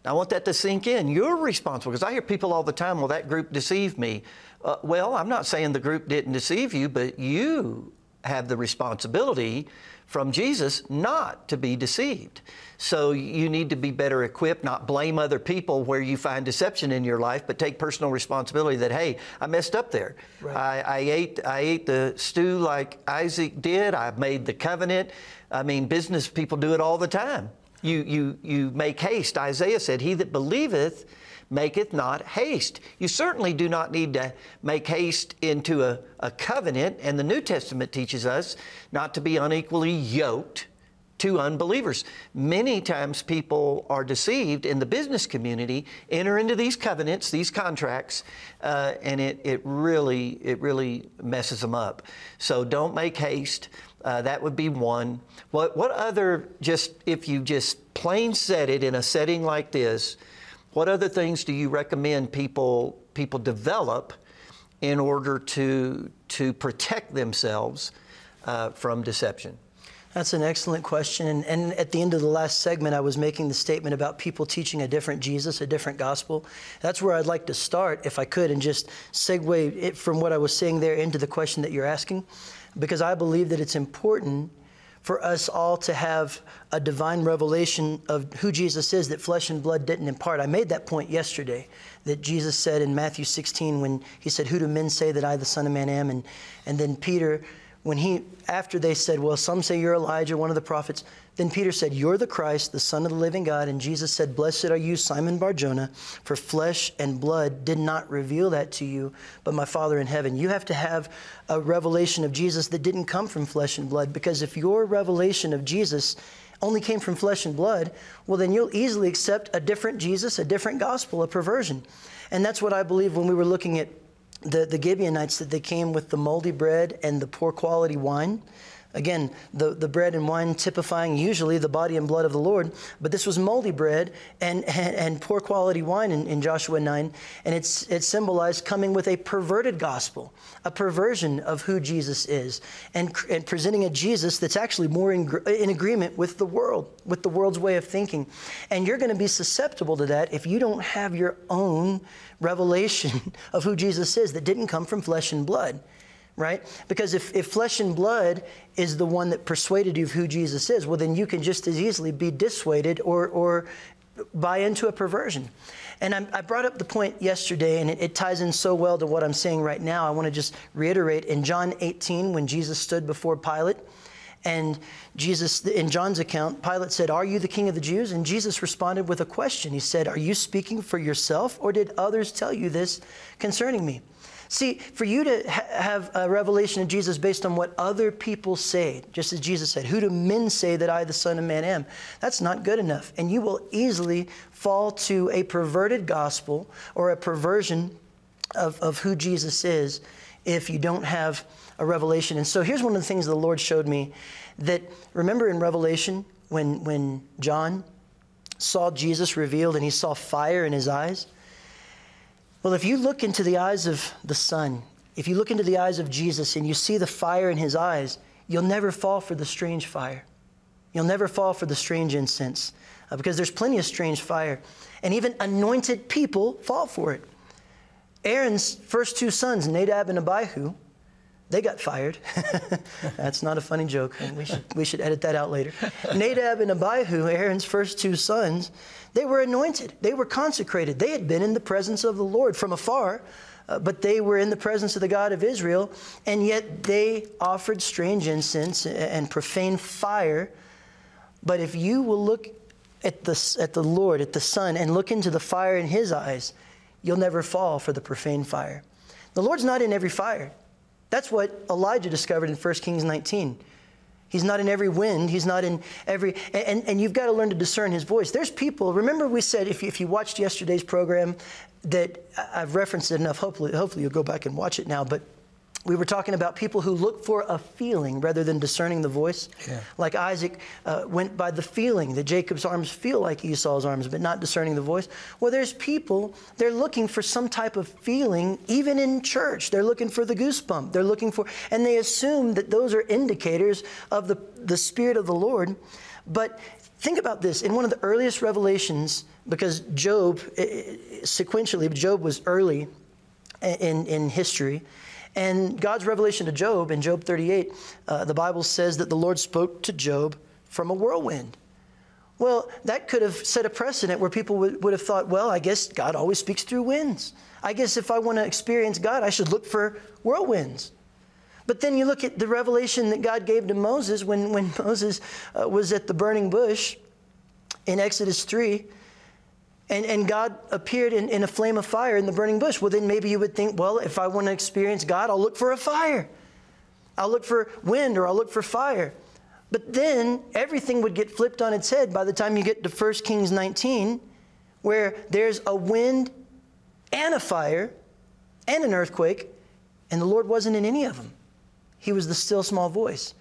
I want that to sink in. You're responsible because I hear people all the time, well, that group deceived me. Uh, well, I'm not saying the group didn't deceive you, but you have the responsibility from Jesus not to be deceived. So you need to be better equipped, not blame other people where you find deception in your life, but take personal responsibility that, hey, I messed up there. Right. I, I, ate, I ate the stew like Isaac did. I made the covenant. I mean, business people do it all the time. You, you, you make haste. Isaiah said, He that believeth, maketh not haste. You certainly do not need to make haste into a, a covenant, and the New Testament teaches us not to be unequally yoked to unbelievers. Many times people are deceived in the business community, enter into these covenants, these contracts, uh, and it, it really it really messes them up. So don't make haste. Uh, that would be one. What what other just if you just plain said it in a setting like this, what other things do you recommend people people develop in order to to protect themselves uh, from deception?
That's an excellent question. And, and, at the end of the last segment, I was making the statement about people teaching a different Jesus, a different gospel. That's where I'd like to start, if I could, and just segue it from what I was saying there into the question that you're asking, because I believe that it's important for us all to have a divine revelation of who Jesus is that flesh and blood didn't impart. I made that point yesterday that Jesus said in Matthew 16 when he said, Who do men say that I, the Son of Man, am? And, and then Peter, when he, after they said, Well, some say you're Elijah, one of the prophets, Then Peter said, You're the Christ, the Son of the living God. And Jesus said, Blessed are you, Simon Barjona, for flesh and blood did not reveal that to you, but my Father in heaven. You have to have a revelation of Jesus that didn't come from flesh and blood, because if your revelation of Jesus only came from flesh and blood, well, then you'll easily accept a different Jesus, a different gospel, a perversion. And that's what I believe when we were looking at the, the Gibeonites, that they came with the moldy bread and the poor quality wine. Again, the, the bread and wine typifying usually the body and blood of the Lord, but this was moldy bread and, and, and poor quality wine in, in Joshua 9, and it's, it symbolized coming with a perverted gospel, a perversion of who Jesus is, and, and presenting a Jesus that's actually more in, in agreement with the world, with the world's way of thinking. And you're going to be susceptible to that if you don't have your own revelation (laughs) of who Jesus is that didn't come from flesh and blood right? Because if, if flesh and blood is the one that persuaded you of who Jesus is, well, then you can just as easily be dissuaded or, or buy into a perversion. And I'm, i brought up the point yesterday, and it, it, ties in so well to what I'm saying right now. I want to just reiterate in John 18, when Jesus stood before Pilate, and Jesus, in John's account, Pilate said, Are you the king of the Jews? And Jesus responded with a question. He said, Are you speaking for yourself, or did others tell you this concerning me? See, for you to ha- have a revelation of Jesus based on what other people say, just as Jesus said, Who do men say that I, the Son of Man, am? That's not good enough. And you will easily fall to a perverted gospel or a perversion of, of who Jesus is if you don't have a revelation. And so here's one of the things the Lord showed me that remember in Revelation when, when John saw Jesus revealed and he saw fire in his eyes? Well, if you look into the eyes of the Son, if you look into the eyes of Jesus and you see the fire in his eyes, you'll never fall for the strange fire. You'll never fall for the strange incense uh, because there's plenty of strange fire. And even anointed people fall for it. Aaron's first two sons, Nadab and Abihu, they got fired. (laughs) That's not a funny joke. We should, we should edit that out later. (laughs) Nadab and Abihu, Aaron's first two sons, they were anointed, they were consecrated. They had been in the presence of the Lord from afar, uh, but they were in the presence of the God of Israel, and yet they offered strange incense and profane fire. But if you will look at the, at the Lord, at the Son, and look into the fire in His eyes, you'll never fall for the profane fire. The Lord's not in every fire. That's what Elijah discovered in 1 Kings 19. He's not in every wind. He's not in every, and, and you've got to learn to discern his voice. There's people, remember we said, if you, if you watched yesterday's program, that I've referenced it enough. Hopefully, hopefully you'll go back and watch it now. But we were talking about people who look for a feeling rather than discerning the voice. Yeah. Like Isaac uh, went by the feeling that Jacob's arms feel like Esau's arms, but not discerning the voice. Well, there's people, they're looking for some type of feeling, even in church. They're looking for the goosebump. They're looking for, and they assume that those are indicators of the, the Spirit of the Lord. But think about this in one of the earliest revelations, because Job, sequentially, Job was early in, in history. And God's revelation to Job in Job 38, uh, the Bible says that the Lord spoke to Job from a whirlwind. Well, that could have set a precedent where people would, would have thought, well, I guess God always speaks through winds. I guess if I want to experience God, I should look for whirlwinds. But then you look at the revelation that God gave to Moses when, when (laughs) Moses uh, was at the burning bush in Exodus 3 and, and God appeared in, in a flame of fire in the burning bush. Well, then maybe you would think, well, if I want to experience God, I'll look for a fire. I'll look for wind or I'll look for fire. But then everything would get flipped on its head by the time you get to 1 Kings 19, where there's a wind and a fire and an earthquake, and the Lord wasn't in any of them. He was the still small voice.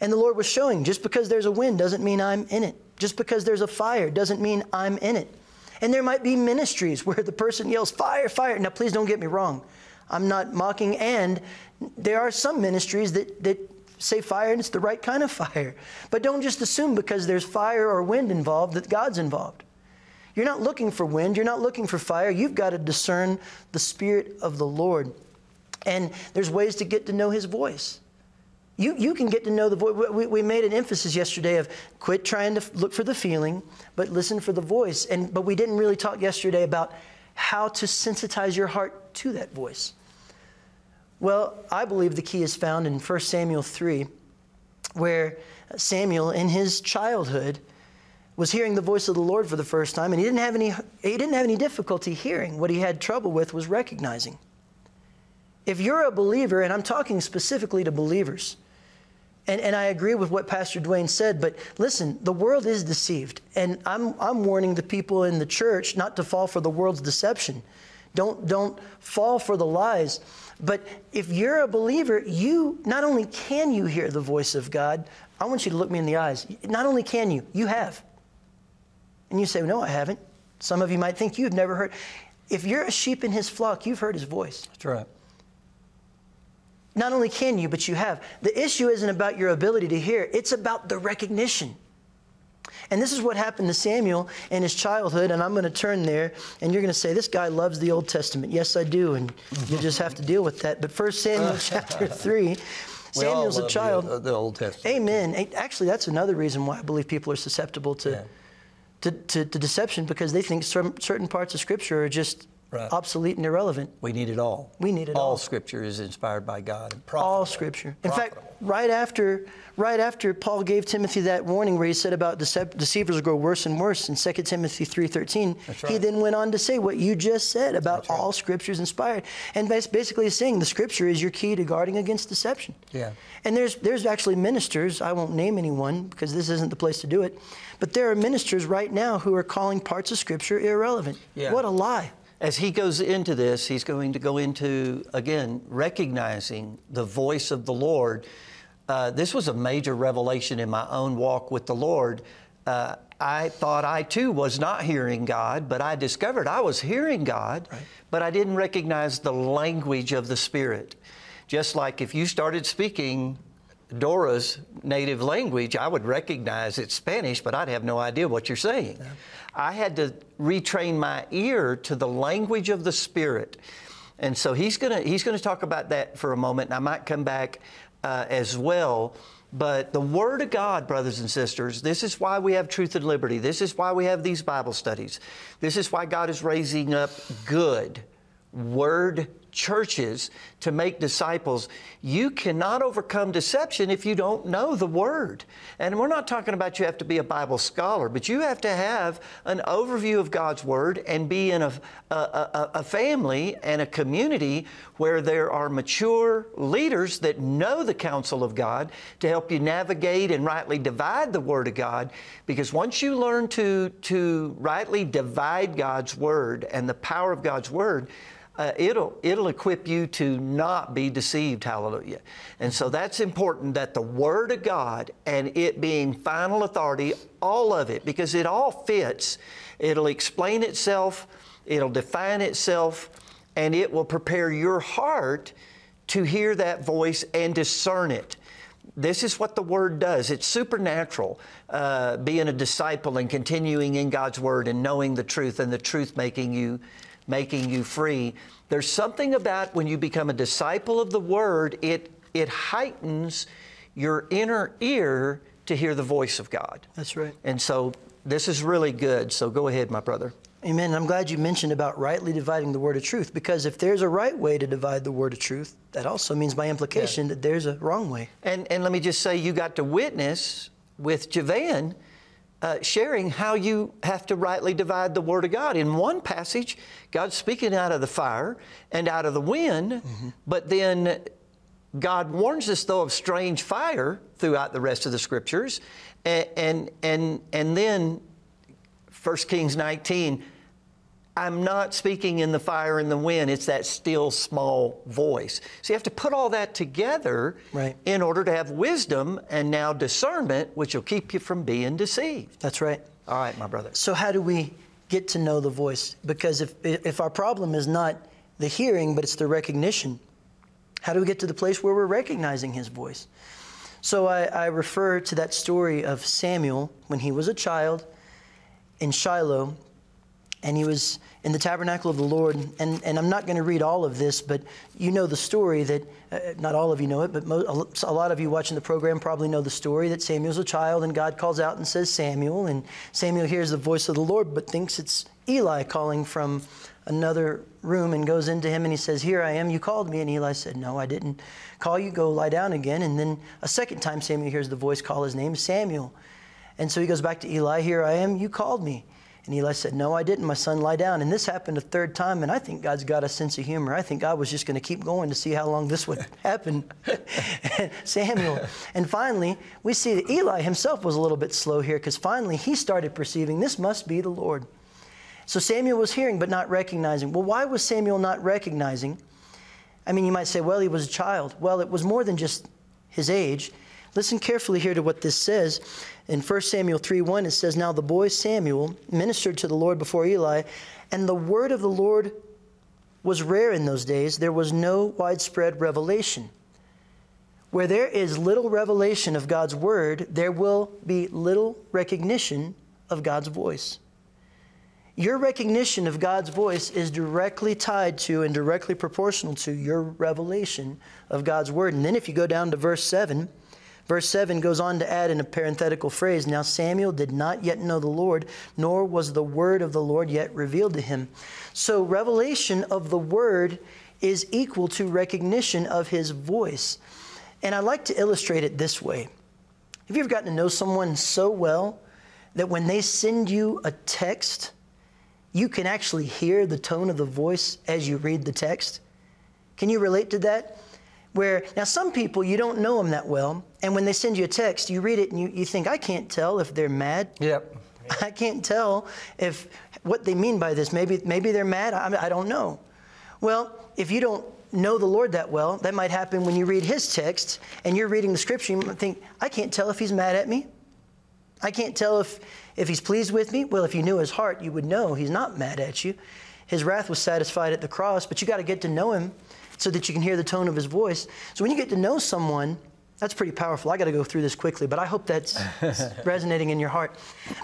And the Lord was showing just because there's a wind doesn't mean I'm in it. Just because there's a fire doesn't mean I'm in it. And there might be ministries where the person yells, fire, fire. Now, please don't get me wrong. I'm not mocking, and there are some ministries that, that say fire and it's the right kind of fire. But don't just assume because there's fire or wind involved that God's involved. You're not looking for wind, you're not looking for fire. You've got to discern the Spirit of the Lord. And there's ways to get to know His voice. You, you can get to know the voice. We, we made an emphasis yesterday of quit trying to look for the feeling, but listen for the voice. And, but we didn't really talk yesterday about how to sensitize your heart to that voice. Well, I believe the key is found in 1 Samuel 3 where Samuel, in his childhood, was hearing the voice of the Lord for the first time, and he didn't have any, he didn't have any difficulty hearing. What he had trouble with was recognizing. If you're a believer, and I'm talking specifically to believers, and, and I agree with what Pastor Duane said, but listen, the world is deceived. And I'm, I'm warning the people in the church not to fall for the world's deception. Don't, don't fall for the lies. But if you're a believer, you not only can you hear the voice of God, I want you to look me in the eyes. Not only can you, you have. And you say, No, I haven't. Some of you might think you've never heard. If you're a sheep in his flock, you've heard his voice.
That's right.
Not only can you, but you have. The issue isn't about your ability to hear, it's about the recognition. And this is what happened to Samuel in his childhood. And I'm going to turn there, and you're going to say, This guy loves the Old Testament. Yes, I do. And you just have to deal with that. But First Samuel (laughs) chapter 3, Samuel's a child.
The, the, Old Testament.
Amen. Actually, that's another reason why I believe people are susceptible to, yeah. to, to, to, deception because they think certain parts of Scripture are just right. obsolete and irrelevant.
We need it all.
We need it
all.
All
Scripture is inspired by God.
All Scripture. In fact, right after right after Paul gave Timothy that warning where he said about dece- deceivers grow worse and worse in 2 Timothy 3.13, right. he then went on to say what you just said about all Scripture is inspired. And basically he's saying the Scripture is your key to guarding against deception.
Yeah.
And there's, there's actually ministers, I won't name anyone because this isn't the place to do it, but there are ministers right now who are calling parts of Scripture irrelevant.
Yeah.
What a lie.
As he goes into this, he's going to go into, again, recognizing the voice of the Lord uh, this was a major revelation in my own walk with the Lord. Uh, I thought I too was not hearing God, but I discovered I was hearing God, right. but I didn't recognize the language of the Spirit. Just like if you started speaking Dora's native language, I would recognize it's Spanish, but I'd have no idea what you're saying. Yeah. I had to retrain my ear to the language of the Spirit. And so he's going to he's to talk about that for a moment, and I might come back uh, as well. But the Word of God, brothers and sisters, this is why we have truth and liberty. This is why we have these Bible studies. This is why God is raising up good, Word churches to make disciples, you cannot overcome deception if you don't know the Word. And we're not talking about you have to be a Bible scholar, but you have to have an overview of God's Word and be in a, a, a, a family and a community where there are mature leaders that know the counsel of God to help you navigate and rightly divide the Word of God. Because once you learn to, to rightly divide God's Word and the power of God's Word, uh, it'll, it'll equip you to not be deceived. Hallelujah. And so that's important that the Word of God and it being final authority, all of it, because it all fits, it'll explain itself, it'll define itself, and it will prepare your heart to hear that voice and discern it. This is what the Word does. It's supernatural, uh, being a disciple and continuing in God's Word and knowing the truth and the truth making you making you free. There's something about when you become a disciple of the Word, it, it heightens your inner ear to hear the voice of God.
That's right.
And so this is really good. So go ahead, my brother.
Amen. I'm glad you mentioned about rightly dividing the word of truth because if there's a right way to divide the word of truth, that also means by implication yeah. that there's a wrong way.
And, and let me just say, you got to witness with Javan uh, sharing how you have to rightly divide the Word of God. In one passage, God's speaking out of the fire and out of the wind, mm-hmm. but then God warns us, though, of strange fire throughout the rest of the Scriptures. And, and, and, and then 1 Kings 19, I'm not speaking in the fire and the wind. It's that still small voice. So you have to put all that together
right.
in order to have wisdom and now discernment, which will keep you from being deceived.
That's right.
All right, my brother.
So how do we get to know the voice? Because if, if our problem is not the hearing, but it's the recognition, how do we get to the place where we're recognizing his voice? So I, I refer to that story of Samuel when he was a child in Shiloh and he was in the tabernacle of the Lord. And, and I'm not going to read all of this, but you know the story that, uh, not all of you know it, but mo- a lot of you watching the program probably know the story that Samuel's a child and God calls out and says, Samuel. And Samuel hears the voice of the Lord, but thinks it's Eli calling from another room and goes into him and he says, Here I am, you called me. And Eli said, No, I didn't call you, go lie down again. And then a second time Samuel hears the voice call his name, Samuel. And so he goes back to Eli, Here I am, you called me. And Eli said, No, I didn't, my son, lie down. And this happened a third time, and I think God's got a sense of humor. I think God was just going to keep going to see how long this would (laughs) happen. (laughs) Samuel. And finally, we see that Eli himself was a little bit slow here because finally he started perceiving this must be the Lord. So Samuel was hearing but not recognizing. Well, why was Samuel not recognizing? I mean, you might say, well, he was a child. Well, it was more than just his age. Listen carefully here to what this says. In 1 Samuel 3 1, it says, Now the boy Samuel ministered to the Lord before Eli, and the word of the Lord was rare in those days. There was no widespread revelation. Where there is little revelation of God's word, there will be little recognition of God's voice. Your recognition of God's voice is directly tied to and directly proportional to your revelation of God's word. And then if you go down to verse 7, verse 7 goes on to add in a parenthetical phrase Now Samuel did not yet know the Lord, nor was the word of the Lord yet revealed to him. So revelation of the word is equal to recognition of his voice. And I like to illustrate it this way. Have you ever gotten to know someone so well that when they send you a text, you can actually hear the tone of the voice as you read the text. Can you relate to that? Where now some people you don't know them that well, and when they send you a text, you read it and you, you think, I can't tell if they're mad.
Yep. (laughs)
I can't tell if what they mean by this. Maybe maybe they're mad. I, I don't know. Well, if you don't know the Lord that well, that might happen when you read His text and you're reading the Scripture. You might think, I can't tell if He's mad at me. I can't tell if if he's pleased with me, well, if you knew his heart, you would know he's not mad at you. His wrath was satisfied at the cross, but you got to get to know him so that you can hear the tone of his voice. So when you get to know someone, that's pretty powerful. I got to go through this quickly, but I hope that's (laughs) resonating in your heart.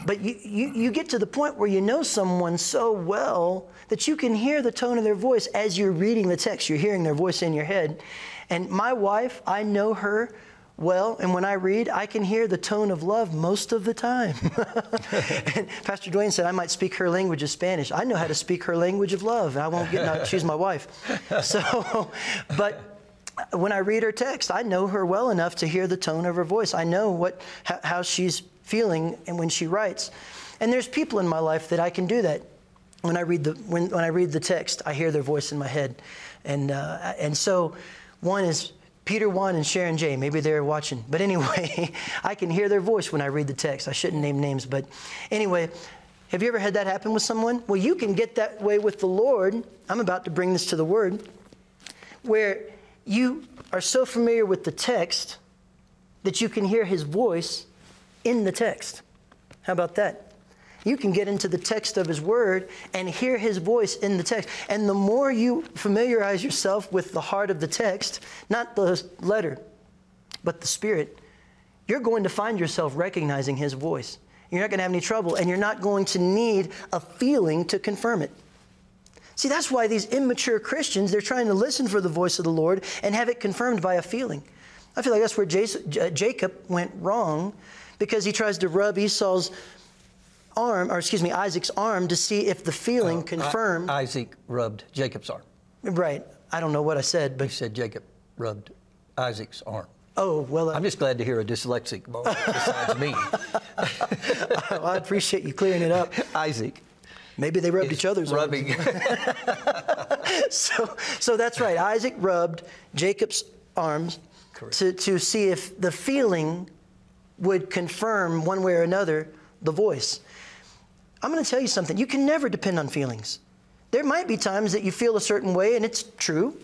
But you, you, you get to the point where you know someone so well that you can hear the tone of their voice as you're reading the text. You're hearing their voice in your head. And my wife, I know her well, and when I read, I can hear the tone of love most of the time. and (laughs) (laughs) Pastor Duane said I might speak her language of Spanish. I know how to speak her language of love. and I won't get, no, she's my wife. (laughs) So, but when I read her text, I know her well enough to hear the tone of her voice. I know what, how she's feeling and when she writes. And there's people in my life that I can do that. When I read the, when, when I read the text, I hear their voice in my head. And, uh, and so one is Peter Juan and Sharon J. Maybe they're watching. But anyway, (laughs) I can hear their voice when I read the text. I shouldn't name names, but anyway, have you ever had that happen with someone? Well, you can get that way with the Lord. I'm about to bring this to the Word, where you are so familiar with the text that you can hear His voice in the text. How about that? You can get into the text of His Word and hear His voice in the text. And the more you familiarize yourself with the heart of the text, not the letter, but the Spirit, you're going to find yourself recognizing His voice. You're not going to have any trouble, and you're not going to need a feeling to confirm it. See, that's why these immature Christians, they're trying to listen for the voice of the Lord and have it confirmed by a feeling. I feel like that's where Jacob went wrong because he tries to rub Esau's arm, or excuse me, Isaac's arm to see if the feeling uh, confirmed.
Isaac rubbed Jacob's arm.
Right. I don't know what I said, but.
He said Jacob rubbed Isaac's arm.
Oh, well. Uh,
I'm just glad to hear a dyslexic besides me. (laughs)
well, I appreciate you clearing it up.
Isaac.
Maybe they rubbed each other's
rubbing. (laughs) (laughs)
so, so that's right. Isaac rubbed Jacob's arms to, to see if the feeling would confirm one way or another the voice. I'm going to tell you something. You can never depend on feelings. There might be times that you feel a certain way, and it's true,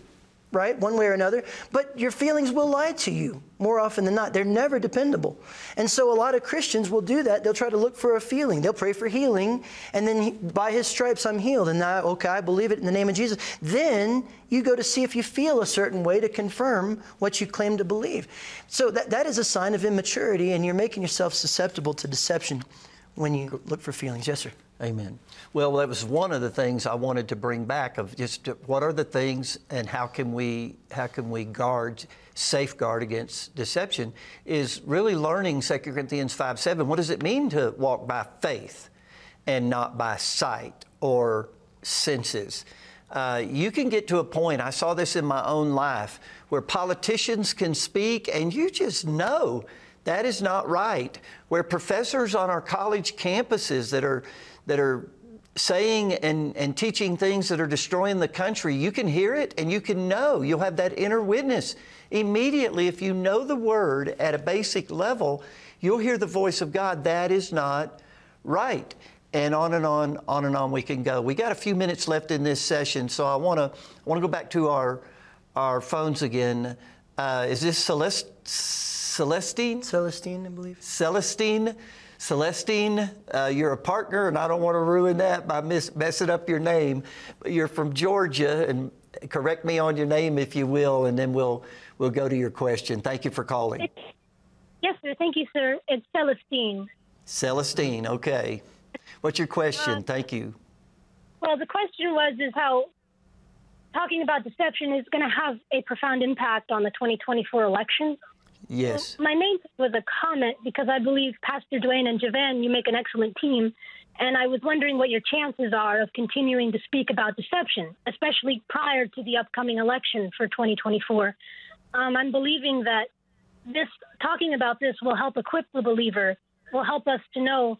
right? One way or another. But your feelings will lie to you more often than not. They're never dependable. And so a lot of Christians will do that. They'll try to look for a feeling. They'll pray for healing, and then by his stripes, I'm healed. And now, okay, I believe it in the name of Jesus. Then you go to see if you feel a certain way to confirm what you claim to believe. So that, that is a sign of immaturity, and you're making yourself susceptible to deception when you look for feelings. Yes, sir.
Amen. Well, that was one of the things I wanted to bring back of just what are the things and how can we how can we guard safeguard against deception is really learning 2 Corinthians 5 7. What does it mean to walk by faith and not by sight or senses. Uh, you can get to a point, I saw this in my own life, where politicians can speak and you just know that is not right. Where professors on our college campuses that are, that are saying and, and teaching things that are destroying the country, you can hear it and you can know. You'll have that inner witness. Immediately, if you know the word at a basic level, you'll hear the voice of God. That is not right. And on and on, on and on we can go. We got a few minutes left in this session, so I want to want to go back to our our phones again. Uh, is this Celeste, Celestine?
Celestine, I believe.
Celestine. Celestine, uh, you're a partner, and I don't want to ruin that by miss, messing up your name. But you're from Georgia, and correct me on your name if you will, and then we'll we'll go to your question. Thank you for calling.
It's, yes, sir. Thank you, sir. It's Celestine.
Celestine, okay. What's your question?
Uh,
Thank you.
Well, the question was is how talking about deception is going to have a profound impact on the 2024 election.
Yes.
My main thing was a comment because I believe Pastor Duane and Javan, you make an excellent team. And I was wondering what your chances are of continuing to speak about deception, especially prior to the upcoming election for 2024. Um, I'm believing that this talking about this will help equip the believer, will help us to know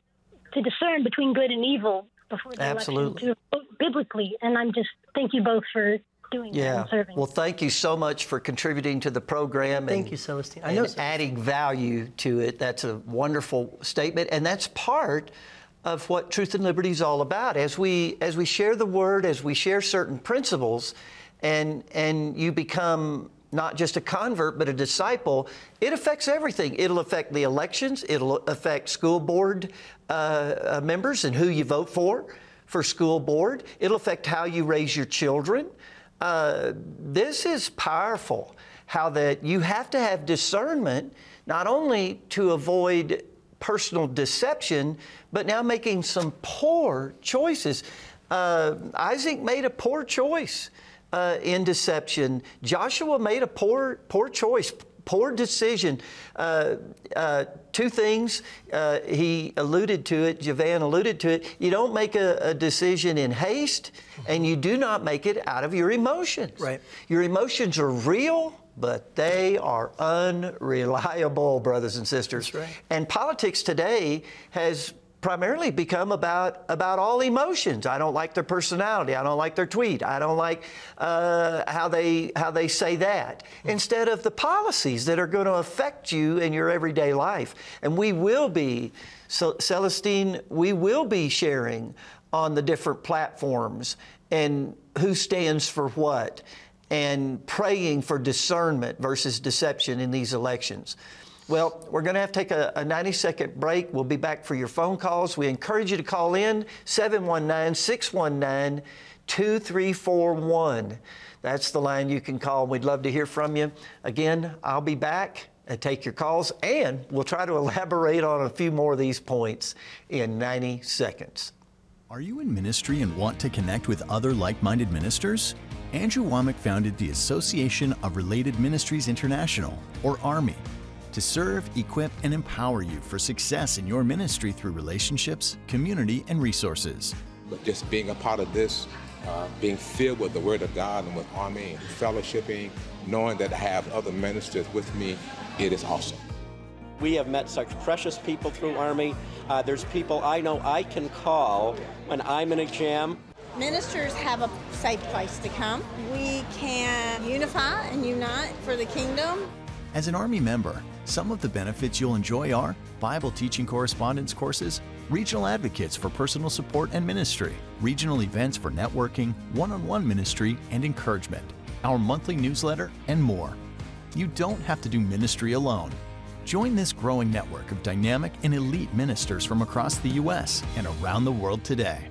to discern between good and evil before the
Absolutely.
election to vote biblically. And I'm just thank you both for doing that
Yeah.
and serving.
Well, thank you so much for contributing to the program.
Thank
and,
you, Celestine. I know Celestine.
adding value to it. That's a wonderful statement, and that's part of what Truth and Liberty is all about. As we as we share the Word, as we share certain principles, and and you become not just a convert but a disciple, it affects everything. It'll affect the elections. It'll affect school board uh, uh, members and who you vote for for school board. It'll affect how you raise your children. Uh, this is powerful. How that you have to have discernment not only to avoid personal deception, but now making some poor choices. Uh, Isaac made a poor choice uh, in deception. Joshua made a poor poor choice, poor decision. Uh, uh, two things uh, he alluded to it. Javan alluded to it. You don't make a, a decision in haste, and you do not make it out of your emotions.
Right.
Your emotions are real. But they are unreliable, brothers and sisters.
Right.
And politics today has primarily become about about all emotions. I don't like their personality. I don't like their tweet. I don't like uh, how they how they say that. Instead of the policies that are going to affect you in your everyday life. And we will be, so Celestine, we will be sharing on the different platforms and who stands for what and praying for discernment versus deception in these elections. Well, we're going to have to take a, a 90 second break. We'll be back for your phone calls. We encourage you to call in 719 619 2341. That's the line you can call. We'd love to hear from you. Again, I'll be back and take your calls, and we'll try to (laughs) elaborate on a few more of these points in 90 seconds.
Are you in ministry and want to connect with other like minded ministers? Andrew Wommack founded the Association of Related Ministries International, or ARMI, to serve, equip, and empower you for success in your ministry through relationships, community, and resources.
But just being a part of this, uh, being filled with the Word of God and with ARMI and fellowshipping, knowing that I have other ministers with me, it is awesome.
We have met such precious people through ARMI. Uh, there's people I know I can call when I'm in a jam.
Ministers have a safe place to come. We can unify and unite for the kingdom.
As an ARMI member, some of the benefits you'll enjoy are Bible teaching correspondence courses, regional advocates for personal support and ministry, regional events for networking, one on one ministry and encouragement, our monthly newsletter, and more. You don't have to do ministry alone. Join this growing network of dynamic and elite ministers from across the U.S. and around the world today.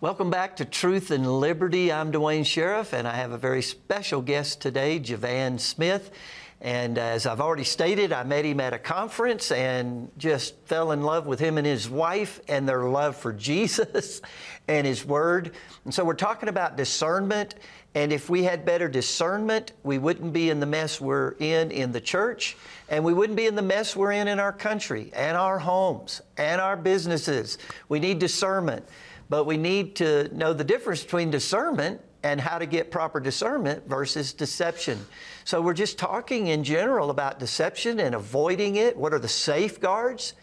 Welcome back to Truth and Liberty. I'm Duane Sheriff, and I have a very special guest today, Javan Smith. And as I've already stated, I met him at a conference and just fell in love with him and his wife and their love for Jesus (laughs) and His Word. And so we're talking about discernment. And if we had better discernment, we wouldn't be in the mess we're in in the church, and we wouldn't be in the mess we're in in our country and our homes and our businesses. We need discernment, but we need to know the difference between discernment and how to get proper discernment versus deception. So we're just talking in general about deception and avoiding it. What are the safeguards?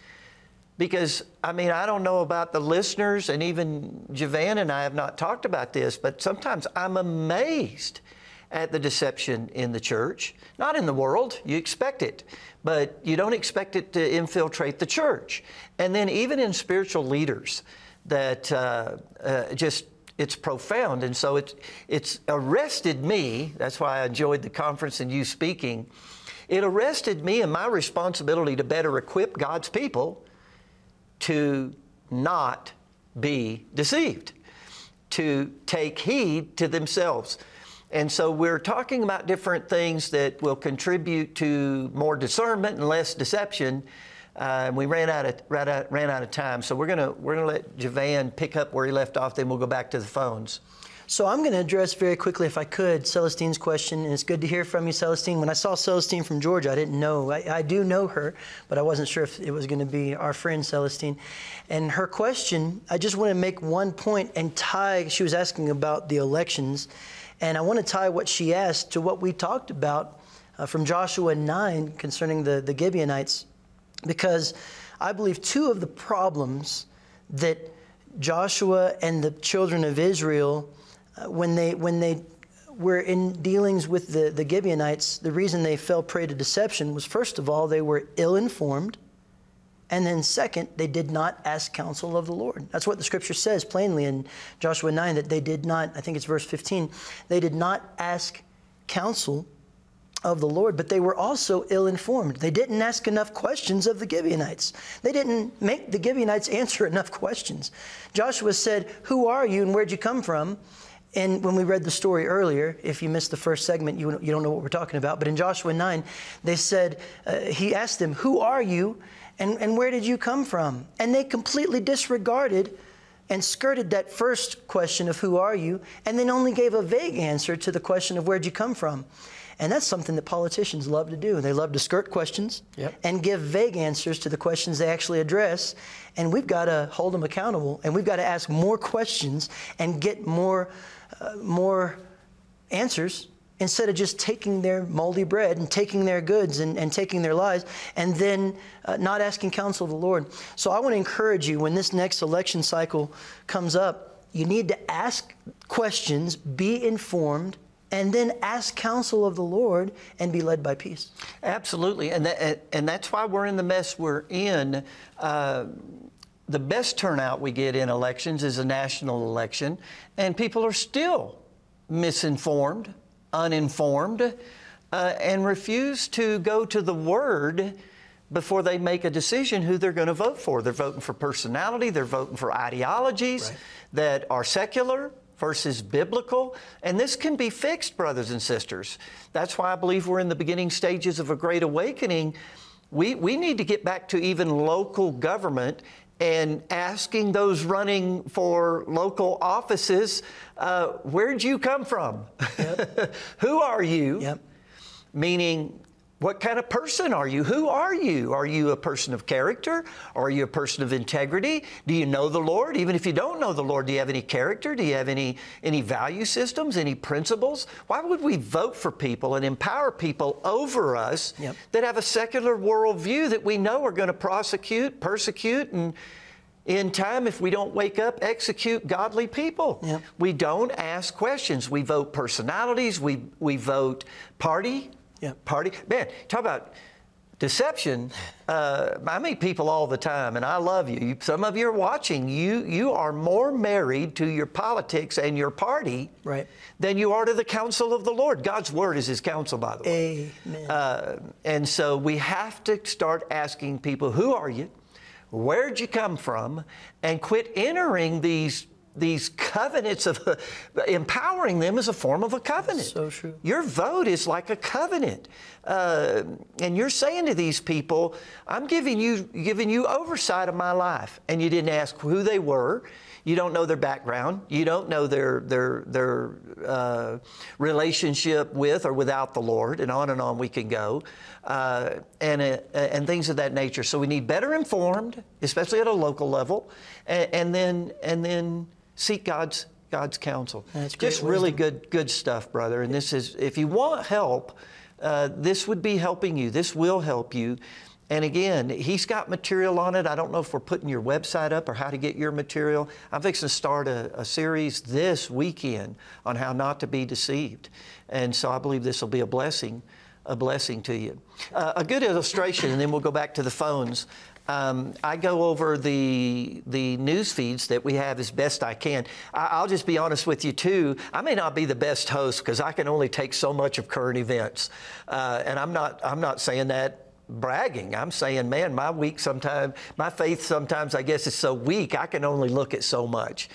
Because, I mean, I don't know about the listeners, and even Javan and I have not talked about this, but sometimes I'm amazed at the deception in the church. Not in the world, you expect it, but you don't expect it to infiltrate the church. And then even in spiritual leaders, that uh, uh, just it's profound. And so it's, it's arrested me. That's why I enjoyed the conference and you speaking. It arrested me and my responsibility to better equip God's people to not be deceived, to take heed to themselves. And so we're talking about different things that will contribute to more discernment and less deception. Uh, and we ran out of ran out, ran out of time, so we're gonna we're gonna let Javan pick up where he left off. Then we'll go back to the phones.
So I'm going to address very quickly, if I could, Celestine's question, and it's good to hear from you, Celestine. When I saw Celestine from Georgia, I didn't know. I, I do know her, but I wasn't sure if it was going to be our friend Celestine. And her question, I just want to make one point and tie. She was asking about the elections, and I want to tie what she asked to what we talked about uh, from Joshua 9 concerning the, the Gibeonites, because I believe two of the problems that Joshua and the children of Israel uh, when they when they were in dealings with the, the Gibeonites, the reason they fell prey to deception was first of all, they were ill informed. And then, second, they did not ask counsel of the Lord. That's what the scripture says plainly in Joshua 9 that they did not, I think it's verse 15, they did not ask counsel of the Lord, but they were also ill informed. They didn't ask enough questions of the Gibeonites. They didn't make the Gibeonites answer (laughs) enough questions. Joshua said, Who are you and where'd you come from? And when we read the story earlier, if you missed the first segment, you, you don't know what we're talking about. But in Joshua 9, they said, uh, He asked them, Who are you and, and where did you come from? And they completely disregarded and skirted that first question of who are you and then only gave a vague answer to the question of where'd you come from. And that's something that politicians love to do. They love to skirt questions yep. and give vague answers to the questions they actually address. And we've got to hold them accountable and we've got to ask more questions and get more uh, more answers instead of just taking their moldy bread and taking their goods and, and taking their lives and then uh, not asking counsel of the Lord. So I want to encourage you when this next election cycle comes up, you need to ask questions, be informed, and then ask counsel of the Lord and be led by peace.
Absolutely. And, that, and that's why we're in the mess we're in. Uh, the best turnout we get in elections is a national election, and people are still misinformed, uninformed, uh, and refuse to go to the Word before they make a decision who they're going to vote for. They're voting for personality, they're voting for ideologies right. that are secular versus biblical. And this can be fixed, brothers and sisters. That's why I believe we're in the beginning stages of a great awakening. We, we need to get back to even local government and asking those running for local offices, uh, where'd you come from? Yep. (laughs) Who are you?
Yep.
Meaning, what kind of person are you? Who are you? Are you a person of character? Are you a person of integrity? Do you know the Lord? Even if you don't know the Lord, do you have any character? Do you have any, any value systems, any principles? Why would we vote for people and empower people over us yep. that have a secular worldview that we know are going to prosecute, persecute, and in time, if we don't wake up, execute godly people. Yep. We don't ask questions. We vote personalities, we, we vote party
yeah.
Party. Man, talk about deception. Uh, I meet people all the time, and I love you. Some of you are watching. You you are more married to your politics and your party
right.
than you are to the counsel of the Lord. God's word is His counsel, by the
way. Amen. Uh,
and so we have to start asking people, "Who are you? Where'd you come from?" And quit entering these these covenants of (laughs) empowering them is a form of a covenant.
So true.
Your vote is like a covenant, uh, and you're saying to these people, "I'm giving you giving you oversight of my life," and you didn't ask who they were. You don't know their background. You don't know their their their uh, relationship with or without the Lord, and on and on we can go, uh, and uh, and things of that nature. So we need better informed, especially at a local level, and, and then and then seek God's God's counsel.
That's great
Just really good good stuff, brother. And this is if you want help, uh, this would be helping you. This will help you. And again, he's got material on it. I don't know if we're putting your website up or how to get your material. I'm fixing to start a, a series this weekend on how not to be deceived. And so I believe this will be a blessing, a blessing to you. Uh, a good illustration, and then we'll go back to the phones. Um, I go over the the news feeds that we have as best I can. I, I'll just be honest with you too. I may not be the best host because I can only take so much of current events, uh, and I'm not I'm not saying that bragging. I'm saying, man, my week sometimes, my faith sometimes, I guess, is so weak. I can only look at so much,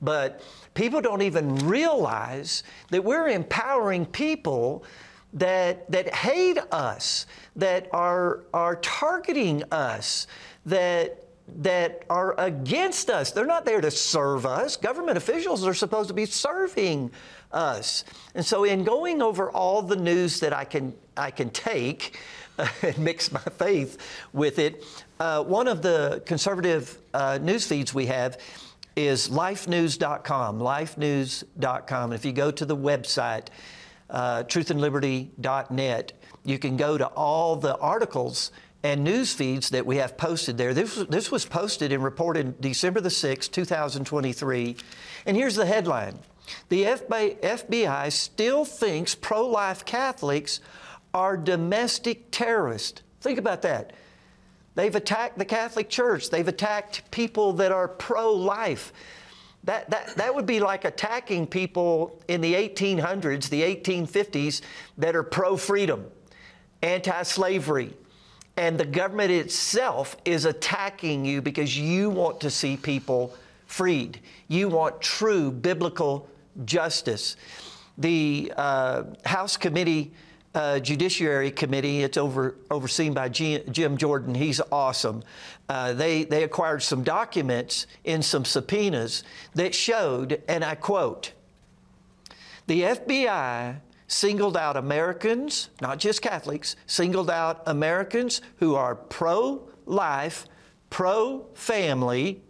but people don't even realize that we're empowering people that, that hate us, that are, are targeting us, that, that are against us. They're not there to serve us. Government officials are supposed to be serving us. And so, in going over all the news that I can, I can take (laughs) and mix my faith with it, uh, one of the conservative uh, news feeds we have is lifenews.com. Lifenews.com. And if you go to the website, uh, truthandliberty.net, you can go to all the articles and news feeds that we have posted there. This, this was posted and reported December the 6th, 2023. And here's the headline The FBI, FBI still thinks pro life Catholics are domestic terrorists. Think about that. They've attacked the Catholic Church, they've attacked people that are pro life. That, that, that would be like attacking people in the 1800s, the 1850s, that are pro freedom, anti slavery. And the government itself is attacking you because you want to see people freed. You want true biblical justice. The uh, House Committee, uh, Judiciary Committee, it's over, overseen by G- Jim Jordan. He's awesome. Uh, they, they acquired some documents in some subpoenas that showed, and I quote, the FBI singled out Americans, not just Catholics, singled out Americans who are pro life, pro family,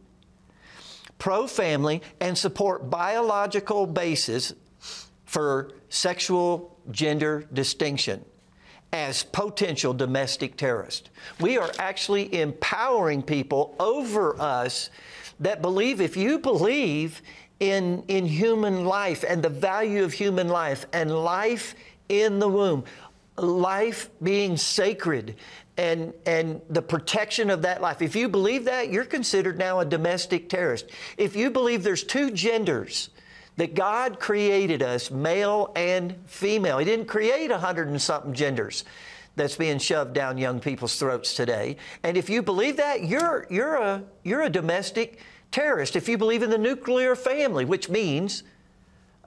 pro family, and support biological basis for sexual gender distinction as potential domestic terrorists. We are actually empowering people over us that believe if you believe in, in human life and the value of human life and life in the womb, life being sacred and, and the protection of that life. If you believe that, you're considered now a domestic terrorist. If you believe there's two genders, that God created us male and female. He didn't create a hundred and something genders that's being shoved down young people's throats today. And if you believe that, you're, you're, a, you're a domestic terrorist. If you believe in the nuclear family, which means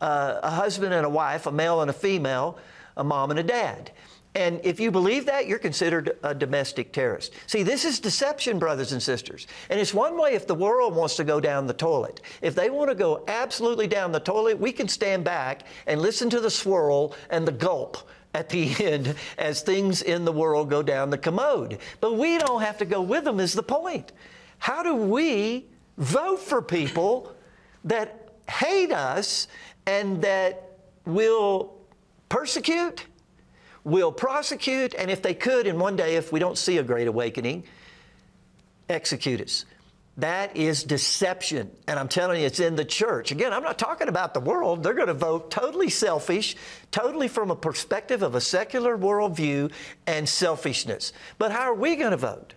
uh, a husband and a wife, a male and a female, a mom and a dad. And if you believe that, you're considered a domestic terrorist. See, this is deception, brothers and sisters. And it's one way if the world wants to go down the toilet. If they want to go absolutely down the toilet, we can stand back and listen to the swirl and the gulp at the (laughs) end as things in the world go down the commode. But we don't have to go with them, is the point. How do we vote for people that hate us and that will persecute? Will prosecute, and if they could, and one day, if we don't see a great awakening, execute us. That is deception. And I'm telling you, it's in the church. Again, I'm not talking about the world. They're going to vote totally selfish, totally from a perspective of a secular worldview and selfishness. But how are we going to vote?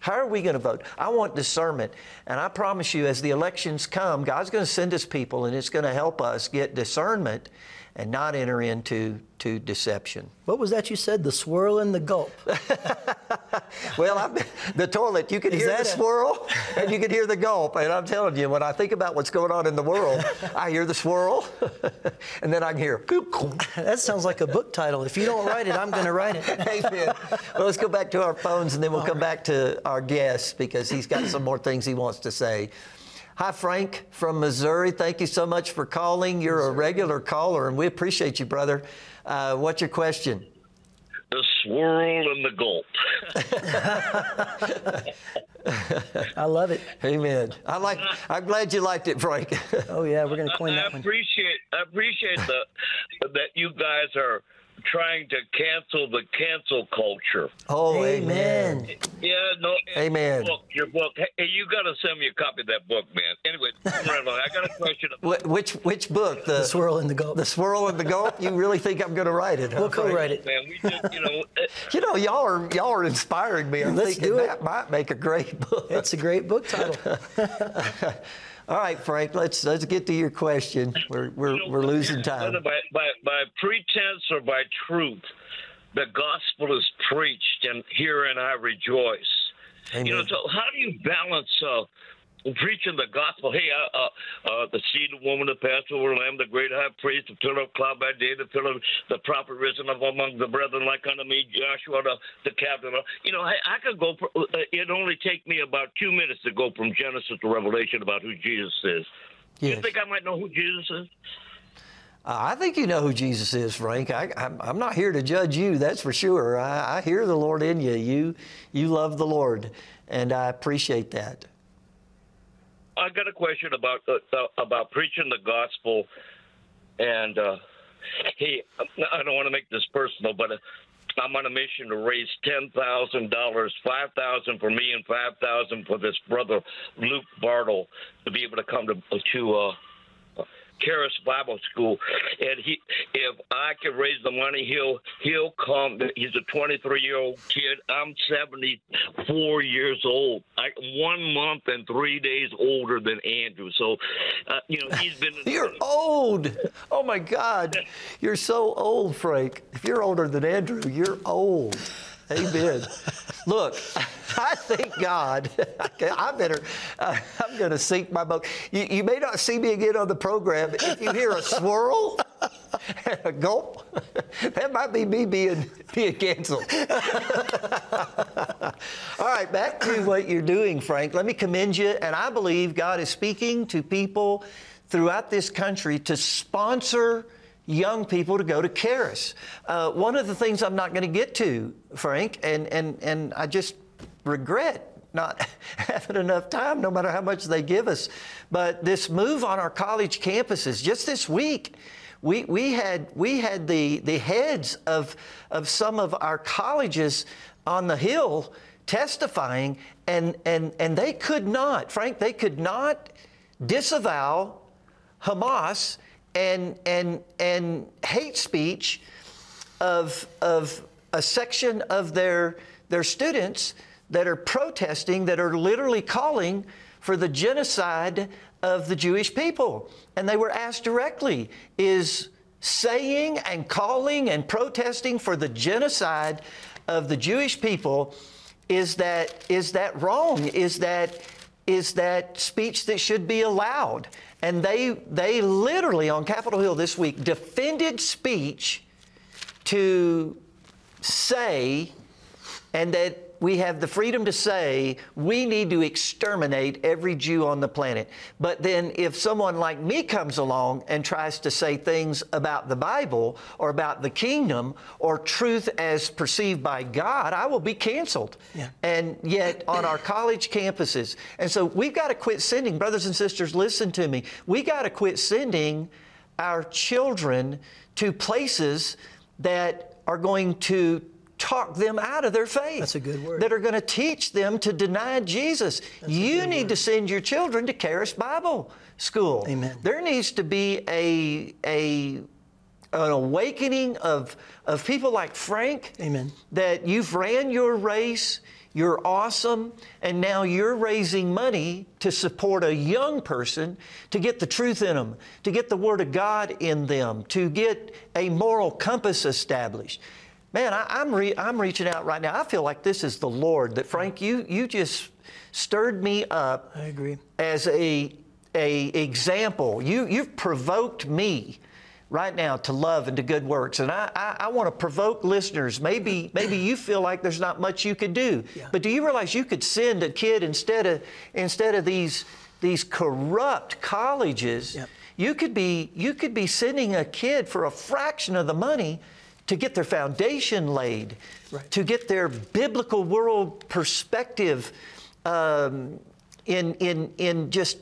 How are we going to vote? I want discernment. And I promise you, as the elections come, God's going to send us people and it's going to help us get discernment and not enter into to deception.
What was that you said? The swirl and the gulp. (laughs)
well, I'm, the toilet, you can
Is
hear the
a-
swirl and you can hear the gulp. And I'm telling you, when I think about what's going on in the world, I hear the swirl (laughs) and then I can hear. (laughs)
That sounds like a book title. If you don't write it, I'm going to write it.
Amen. Well, let's go back to our phones and then we'll come back to our guest because he's got some more things he wants to say. Hi, Frank from Missouri. Thank you so much for calling. You're a regular caller and we appreciate you, brother. Uh, what's your question?
The swirl and the gulp. (laughs)
I love it.
Amen. I like. I'm glad you liked it, Frank.
Oh yeah, we're going to coin
I
that one.
I appreciate I appreciate the that you guys are trying to cancel the cancel culture.
Oh, amen.
Yeah, no.
Amen.
Your book, your book. Hey, you got to send me a copy of that book, man. Anyway, moving right along. I got a question.
Wh- Which which book? The,
swirl and the gulp.
The swirl and the gulp. You really think I'm going to write it? huh,
We'll co-write it.
Man, we just, you know, (laughs)
You know, y'all are y'all are inspiring me. I'm
Let's
thinking
do it.
that might make a great book.
It's a great book title. (laughs) (laughs)
All right, Frank. Let's let's get to your question. We're we're, we're losing time.
whether by, by by pretense or by truth, the gospel is preached, and herein I rejoice. You know, so how do you balance uh, preaching the gospel? Hey, uh, uh, uh, the seed of woman, the Passover lamb, the great high priest, the pillar of cloud by day, the pillar, of the prophet risen up among the brethren, like unto me, Joshua, the, the captain. You know, I, I could go. Uh, it only take me about two minutes to go from Genesis to Revelation about who Jesus is. You think I might know who Jesus is?
Uh, I think you know who Jesus is, Frank. I, I'm, I'm not here to judge you, that's for sure. I, I hear the Lord in you. You you love the Lord, and I appreciate that.
I got a question about uh, uh, about preaching the gospel, and uh, hey, I don't want to make this personal, but uh, I'm on a mission to raise ten thousand dollars, five thousand for me and five thousand for this brother Luke Bartle to be able to come to to. Uh, Charis Bible School, and he, if I can raise the money, he'll he'll come. He's a 23 year old kid. I'm 74 years old. I one month and three days older than Andrew. So, uh, you know, he's been. (laughs)
You're old. Oh my God, you're so old, Frank. If you're older than Andrew, you're old. Amen. Look, (laughs) I thank God. (laughs) I better. Uh, I'm going to sink my boat. You, you may not see me again on the program. If you hear a swirl and a gulp, (laughs) that might be me being being canceled. All right, back to what you're doing, Frank. Let me commend you. And I believe God is speaking to people throughout this country to sponsor young people to go to Charis. Uh, one of the things I'm not going to get to, Frank, and, and, and I just regret not (laughs) having enough time, no matter how much they give us, but this move on our college campuses, just this week, we, we had, we had the, the heads of, of some of our colleges on the Hill testifying, and, and, and they could not, Frank, they could not disavow Hamas and, and, and hate speech of, of a section of their, their students that are protesting, that are literally calling for the genocide of the Jewish people. And they were asked directly is saying and calling and protesting for the genocide of the Jewish people, is that, is that wrong? Is that, is that speech that should be allowed? And they, they literally on Capitol Hill this week defended speech to say, and that we have the freedom to say we need to exterminate every Jew on the planet. But then, if someone like me comes along and tries to say things about the Bible or about the kingdom or truth as perceived by God, I will be canceled.
Yeah.
And yet, on our college campuses, and so we've got to quit sending, brothers and sisters, listen to me. We got to quit sending our children to places that are going to talk them out of their faith.
That's a good word.
That are going to teach them to deny Jesus. you need to send your children to Charis Bible School.
Amen.
There needs to be a a an awakening of of people like Frank.
Amen.
That you've ran your race. You're awesome. And now you're raising money to support a young person to get the truth in them, to get the Word of God in them, to get a moral compass established. Man, I, am re- I'm reaching out right now. I feel like this is the Lord. That Frank, you you just stirred me up.
I agree.
As a a example, you you've provoked me right now to love and to good works. And I, I, I want to provoke listeners. Maybe, maybe you feel like there's not much you could do. Yeah. But do you realize you could send a kid instead of instead of these these corrupt colleges, yep. you could be you could be sending a kid for a fraction of the money to get their foundation laid, right. to get their biblical world perspective um, in, in, in just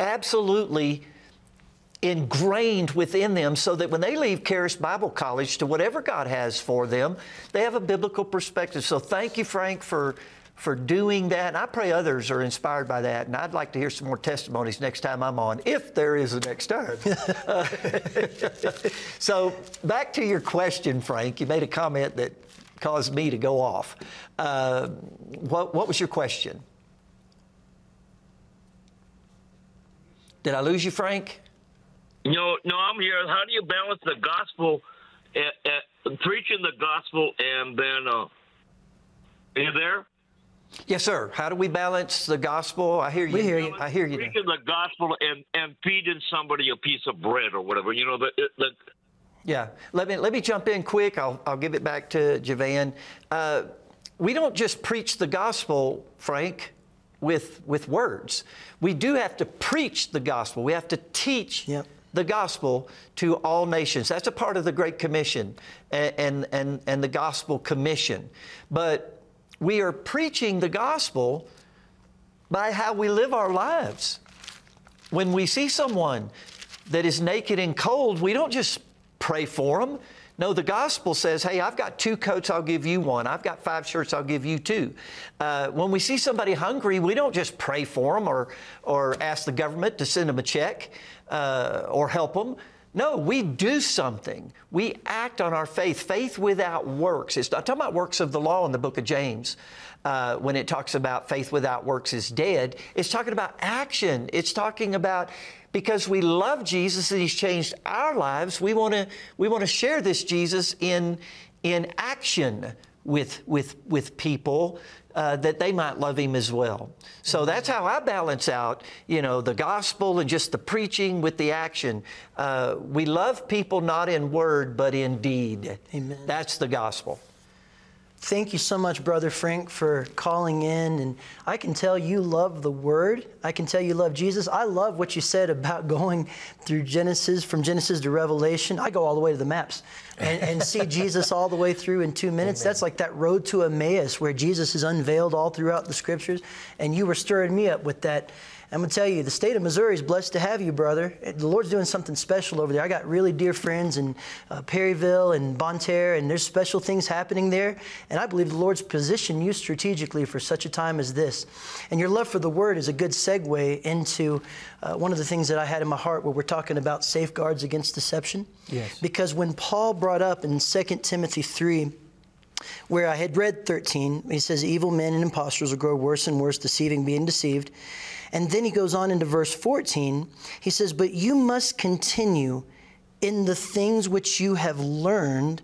absolutely ingrained within them so that when they leave Charis Bible College to whatever God has for them, they have a biblical perspective. So thank you, Frank, for for doing that. And I pray others are inspired by that. And I'd like to hear some more testimonies next time I'm on, if there is a next time. uh, (laughs) so back to your question, Frank. You made a comment that caused me to go off. Uh, what, what was your question? Did I lose you, Frank?
No, no, I'm here. How do you balance the gospel, uh, uh, preaching the gospel, and then uh, are you there?
Yes, sir. How do we balance the gospel? I hear you.
We hear you.
I hear you.
Preaching the gospel and, and feeding somebody a piece of bread or whatever. You know the, the
yeah. Let me let me jump in quick. I'll I'll give it back to Javan. Uh, we don't just preach the gospel, Frank with, with words. We do have to preach the gospel. We have to teach yep the gospel to all nations. That's a part of the Great Commission and, and, and the Gospel Commission. But we are preaching the gospel by how we live our lives. When we see someone that is naked and cold, we don't just pray for them. No, the gospel says, hey, I've got two coats, I'll give you one. I've got five shirts, I'll give you two. Uh, when we see somebody hungry, we don't just pray for them or, or ask the government to send them a check uh, or help them. No, we do something. We act on our faith. Faith without works. It's not talking about works of the law in the book of James. Uh, when it talks about faith without works is dead, it's talking about action. It's talking about because we love Jesus and He's changed our lives, we want to we want to share this Jesus in in action with with with people uh, that they might love him as well. So that's how I balance out, you know, the gospel and just the preaching with the action. Uh, we love people not in word, but in deed.
Amen.
That's the gospel.
Thank you so much, Brother Frank, for calling in. And I can tell you love the Word. I can tell you love Jesus. I love what you said about (laughs) going through Genesis, from Genesis to Revelation. I go all the way to the maps and, and see (laughs) Jesus all the way through in two minutes. Amen. That's like that road to Emmaus where Jesus is unveiled all throughout the Scriptures. And you were stirring me up with that I'm going to tell you, the state of Missouri is blessed to have you, brother. The Lord's doing something special over there. I got really dear friends in uh, Perryville and Bonne Terre, and there's special things happening there. And I believe the Lord's positioned you strategically for such a time as this. And your love for the Word is a good segue into uh, one of the things that I had in my heart where we're talking about safeguards against deception.
Yes.
Because when Paul brought up in 2 Timothy 3, where I had read 13, he says, Evil men and impostors will grow worse and worse, deceiving, being deceived. And then he goes on into verse 14. He says, But you must continue in the things which you have learned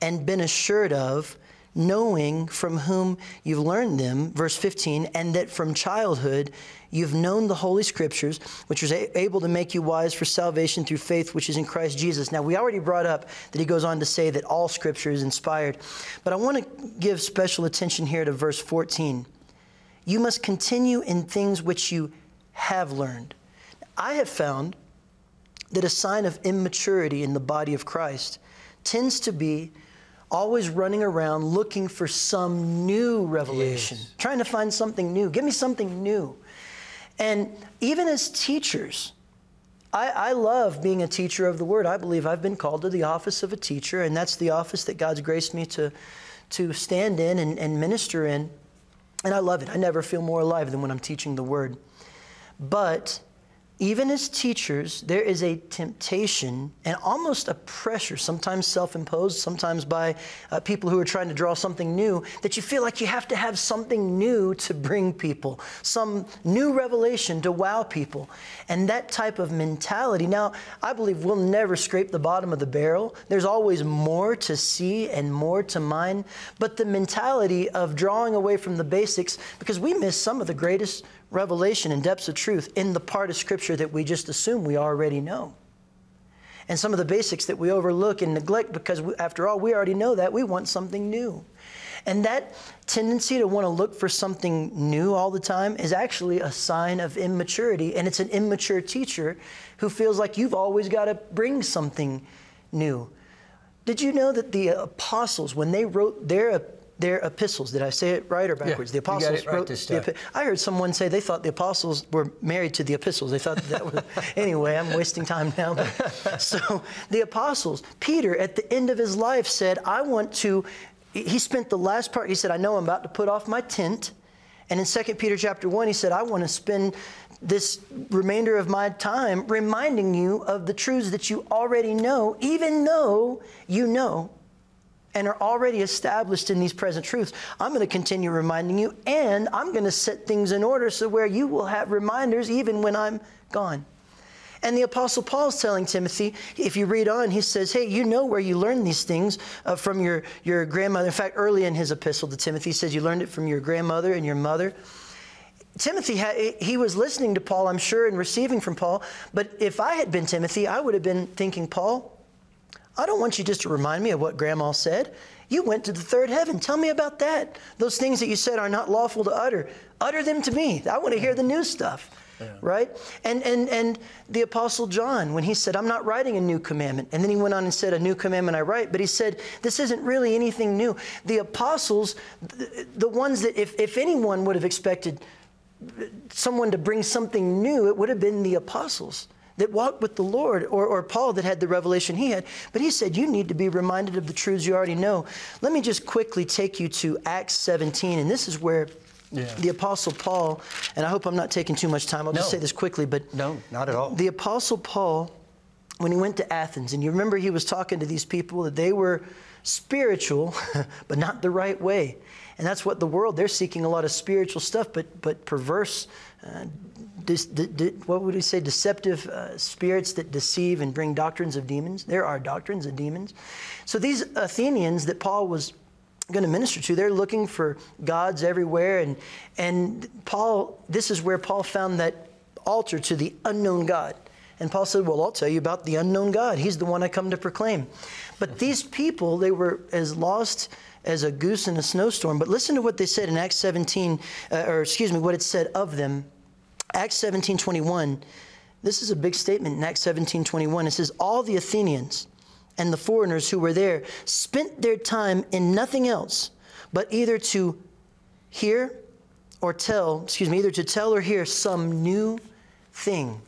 and been assured of, knowing from whom you've learned them. Verse 15, and that from childhood you've known the Holy Scriptures, which is able to make you wise for salvation through faith which is in Christ Jesus. Now, we already brought up that he goes on to say that all Scripture is inspired, but I want to give special attention here to verse 14. You must continue in things which you have learned. I have found that a sign of immaturity in the body of Christ tends to be always running around looking for some new revelation, yes. trying to find something new. Give me something new. And even as teachers, I, I, love being a teacher of the word. I believe I've been called to the office of a teacher, and that's the office that God's graced me to, to stand in and, and minister in. And I love it. I never feel more alive than when I'm teaching the Word. But even as teachers, there is a temptation and almost a pressure, sometimes self imposed, sometimes by uh, people who are trying to draw something new, that you feel like you have to have something new to bring people, some new revelation to wow people. And that type of mentality, now, I believe we'll never scrape the bottom of the barrel. There's always more to see and more to mine. But the mentality of drawing away from the basics, because we miss some of the greatest revelation and depths of truth in the part of Scripture that we just assume we already know. And some of the basics that we overlook and neglect because, we, after all, we already know that. We want something new. And that tendency to want to look for something new all the time is actually a sign of immaturity. And it's an immature teacher who feels like you've always got to bring something new. Did you know that the apostles, when they wrote their their epistles. Did I say it right or backwards?
Yeah,
the apostles
right
wrote the I heard someone say they thought the apostles were married to the epistles. They thought that was (laughs) anyway. I'm wasting time now. But, (laughs) so the apostles, Peter, at the end of his life, said, "I want to." He spent the last part. He said, "I know I'm about to put off my tent," and in 2 Peter chapter one, he said, "I want to spend." This remainder of my time reminding you of the truths that you already know, even though you know and are already established in these present truths. I'm going to continue reminding you, and I'm going to set things in order so where you will have reminders even when I'm gone. And the Apostle Paul's telling Timothy, if you read on, he says, Hey, you know where you learned these things uh, from your, your grandmother. In fact, early in his epistle to Timothy, he says, You learned it from your grandmother and your mother. Timothy, he was listening to Paul, I'm sure, and receiving from Paul. But if I had been Timothy, I would have been thinking, Paul, I don't want you just to remind me of what Grandma said. You went to the third heaven. Tell me about that. Those things that you said are not lawful to utter. Utter them to me. I want to hear the new stuff. Yeah. Right? And, and, and the Apostle John, when he said, I'm not writing a new commandment, and then he went on and said, A new commandment I write, but he said, This isn't really anything new. The apostles, the, the ones that, if, if anyone would have expected someone to bring something new, it would have been the apostles that walked with the Lord, or, or Paul that had the revelation he had. But he said, You need to be reminded of the truths you already know. Let me just quickly take you to Acts 17, and this is where yeah. the Apostle Paul, and I hope I'm not taking too much time, I'll no. just say this quickly, but.
No, not at all.
The Apostle Paul, when he went to Athens, and you remember he was talking to these people that they were spiritual, (laughs) but not the right way. And that's what the world, they're seeking a lot of spiritual stuff, but, but perverse, uh, what would we say, deceptive uh, spirits that deceive and bring doctrines of demons. There are doctrines of demons. So these Athenians that Paul was going to minister to, they're looking for gods everywhere. And, and Paul, this is where Paul found that altar to the unknown God. And Paul said, Well, I'll tell you about the unknown God. He's the one I come to proclaim. But these people, they were as lost as a goose in a snowstorm. But listen to what they said in Acts 17, uh, or excuse me, what it said of them Acts 17 21, this is a big statement in Acts 17 21. It says, All the Athenians and the foreigners who were there spent their time in nothing else but either to hear or tell, excuse me, either to tell or hear some new thing.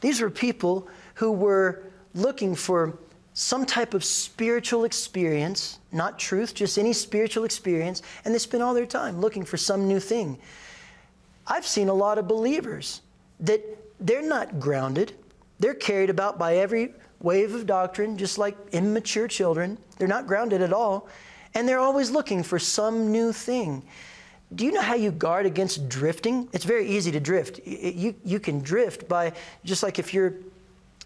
These were people who were looking for some type of spiritual experience, not truth, just any spiritual experience, and they spent all their time looking for some new thing. I've seen a lot of believers that they're not grounded. They're carried about by every wave of doctrine, just like immature children. They're not grounded at all. And they're always looking for some new thing. Do you know how you guard against drifting? It's very easy to drift. You, you can drift by, just like if you're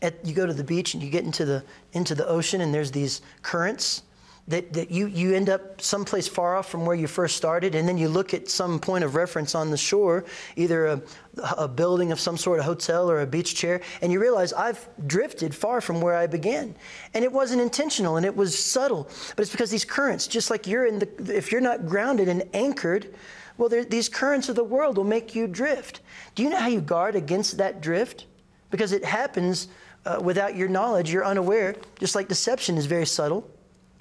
at, you go to the beach and you get into the, into the ocean and there's these currents that, that you, you end up someplace far off from where you first started, and then you look at some point of reference on the shore, either a, a building of some sort, a hotel or a beach chair, and you realize I've drifted far from where I began. And it wasn't intentional and it was subtle, but it's because these currents, just like you're in the, if you're not grounded and anchored, well, these currents of the world will make you drift. Do you know how you guard against that drift? Because it happens uh, without your knowledge, you're unaware, just like deception is very subtle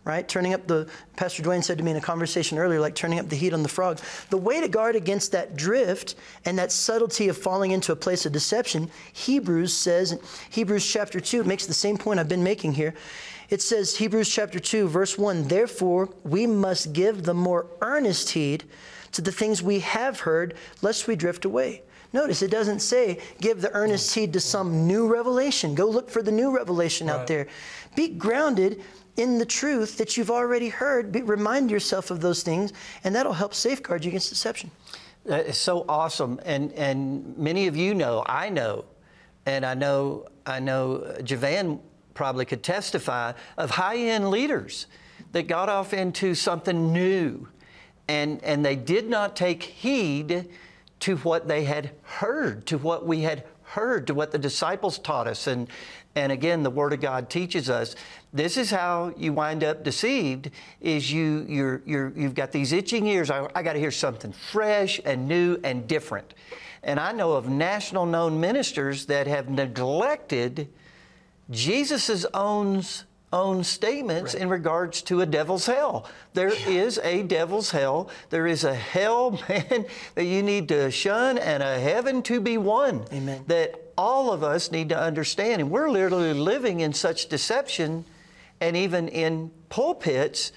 right? Turning up the, Pastor Duane said to me in a conversation earlier, like turning up the heat on the frog. The way to guard against that drift and that subtlety of falling into a place of deception, Hebrews says, Hebrews chapter 2, it makes the same point I've been making here. It says, Hebrews chapter 2, verse 1, therefore we must give the more earnest heed to the things we have heard, lest we drift away. Notice it doesn't say give the earnest heed to some new revelation. Go look for the new revelation out there. Be grounded in the truth that you've already heard. Be, remind yourself of those things, and that'll help safeguard you against deception.
That is so awesome, and and many of you know, I know, and I know I know Javan probably could testify of high-end leaders that got off into something new, and and they did not take heed to what they had heard, to what we had heard, to what the disciples taught us, and and again, the Word of God teaches us this is how you wind up deceived: is you you're, you're you've got these itching ears. I, I got to hear something fresh and new and different. And I know of national known ministers that have neglected Jesus' own own statements in regards to a devil's hell. There is a devil's hell. There is a hell, (laughs) man, that you need to shun and a heaven to be won. Amen. That all of us need to understand. And we're literally living in such deception and even in pulpits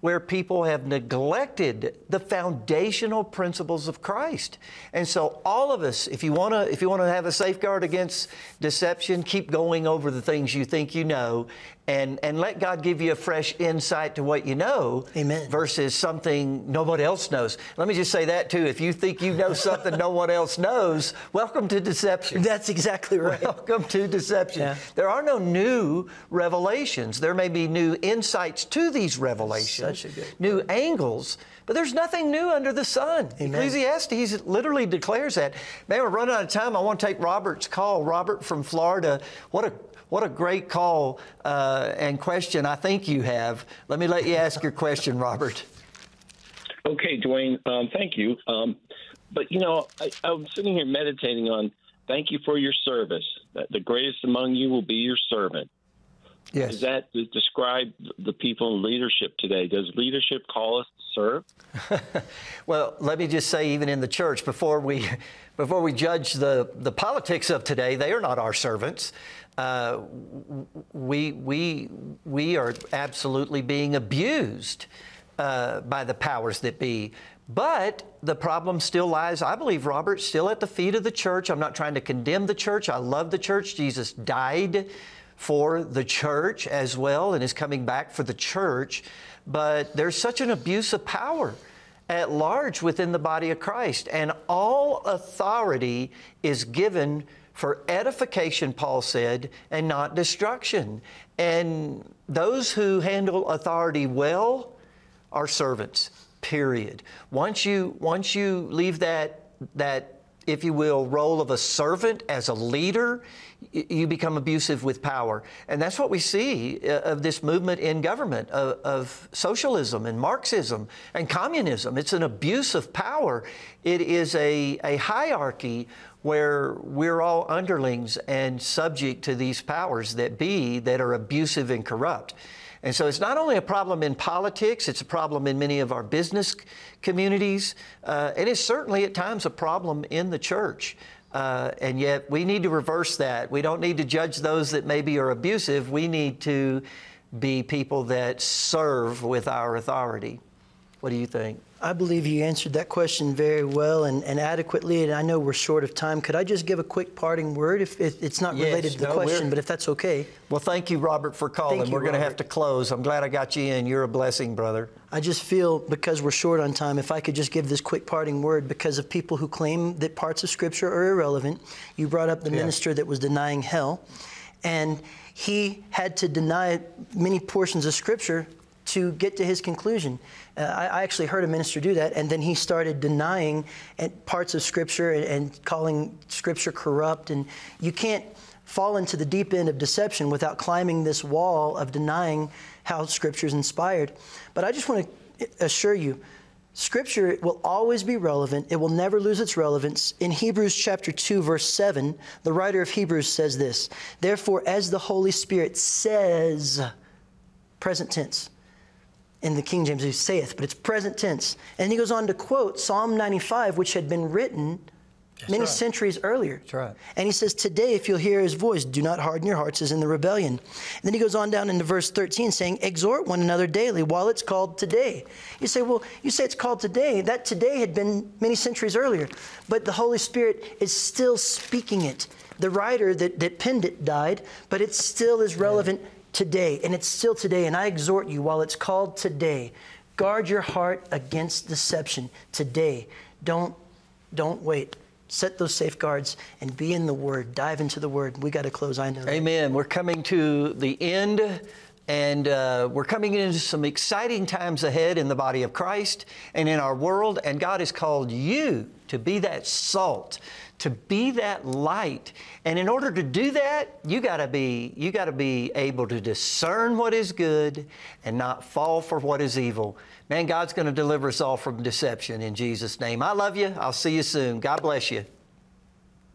where people have neglected the foundational principles of Christ. And so all of us, if you want to if you want to have a safeguard against deception, keep going over the things you think you know and and let God give you a fresh insight to what you know Amen. versus something nobody else knows. Let me just say that too. If you think you know something no one else knows, welcome to deception.
That's exactly right.
Welcome to deception. There are no new revelations. There may be new insights to these revelations,
Such a good
new angles, but there's nothing new under the sun. Ecclesiastes literally declares that. Man, we're running out of time. I want to take Robert's call. Robert from Florida. What a what a great call uh, and question I think you have. Let me let you ask your question, Robert.
Okay, Duane, um, thank you. Um, but, you know, I, I'm sitting here meditating on thank you for your service. That the greatest among you will be your servant.
Yes.
Does that describe the people in leadership today? Does leadership call us to serve? (laughs)
Well, let me just say, even in the church, before we, (laughs) before we judge the, the politics of today, they are not our servants. Uh, we, we, we are absolutely being abused uh, by the powers that be. But the problem still lies, I believe, Robert, still at the feet of the church. I'm not trying to condemn the church. I love the church. Jesus died for the church as well and is coming back for the church. But there's such an abuse of power at large within the body of Christ. And all authority is given for edification, Paul said, and not destruction. And those who handle authority well are servants, period. Once you, once you leave that, that, if you will, role of a servant as a leader, you become abusive with power. And that's what we see uh, of this movement in government of, of socialism and Marxism and communism. It's an abuse of power. It is a, a hierarchy where we're all underlings and subject to these powers that be that are abusive and corrupt. And so it's not only a problem in politics, it's a problem in many of our business communities, uh, and it's certainly at times a problem in the church. Uh, and yet we need to reverse that. We don't need to judge those that maybe are abusive. We need to be people that serve with our authority. What do you think?
I believe you answered that question very well and, and adequately, and I know we're short of time. Could I just give a quick parting word? If, if it's not
Yes,
related to the
no,
question, but if that's okay.
Well, thank you, Robert, for calling.
Thank
We're going to have to close. I'm glad I got you in. You're a blessing, brother.
I just feel because we're short on time, if I could just give this quick parting word because of people who claim that parts of Scripture are irrelevant. You brought up the
Yeah.
minister that was denying hell, and he had to deny many portions of Scripture to get to his conclusion. Uh, I, I actually heard a minister do that, and then he started denying parts of Scripture and, and calling Scripture corrupt. And you can't fall into the deep end of deception without climbing this wall of denying how Scripture is inspired. But I just want to assure you, Scripture will always be relevant. It will never lose its relevance. In Hebrews chapter 2 verse 7, the writer of Hebrews says this, "Therefore as the Holy Spirit says, present tense, in the King James, he saith, but it's present tense. And he goes on to quote Psalm 95, which had been written many
right.
centuries earlier.
That's right.
And he says, Today, if you'll hear his voice, do not harden your hearts as in the rebellion. And then he goes on down into verse 13 saying, Exhort one another daily while it's called today. You say, Well, you say it's called today. That today had been many centuries earlier. But the Holy Spirit is still speaking it. The writer that, that penned it died, but it still is relevant today. And it's still today. And I exhort you while it's called today, guard your heart against deception today. Don't, don't wait set those safeguards and be in the Word. Dive into the Word. We got to close. I know. that.
Amen. We're coming to the end, and uh, we're coming into some exciting times ahead in the body of Christ and in our world. And God has called you to be that salt, to be that light. And in order to do that, you got to be you got to be able to discern what is good and not fall for what is evil. Man, God's going to deliver us all from deception in Jesus' name. I love you. I'll see you soon. God bless you.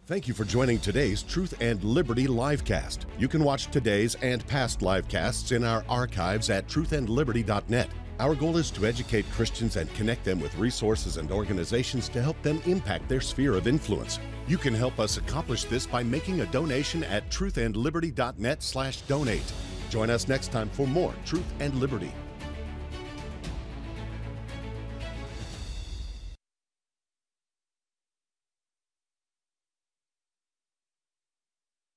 Thank you for joining today's Truth and Liberty livecast. You can watch today's and past livecasts in our archives at truthandliberty.net. Our goal is to educate Christians and connect them with resources and organizations to help them impact their sphere of influence. You can help us accomplish this by making a donation at truthandliberty.net/donate. Join us next time for more Truth and Liberty.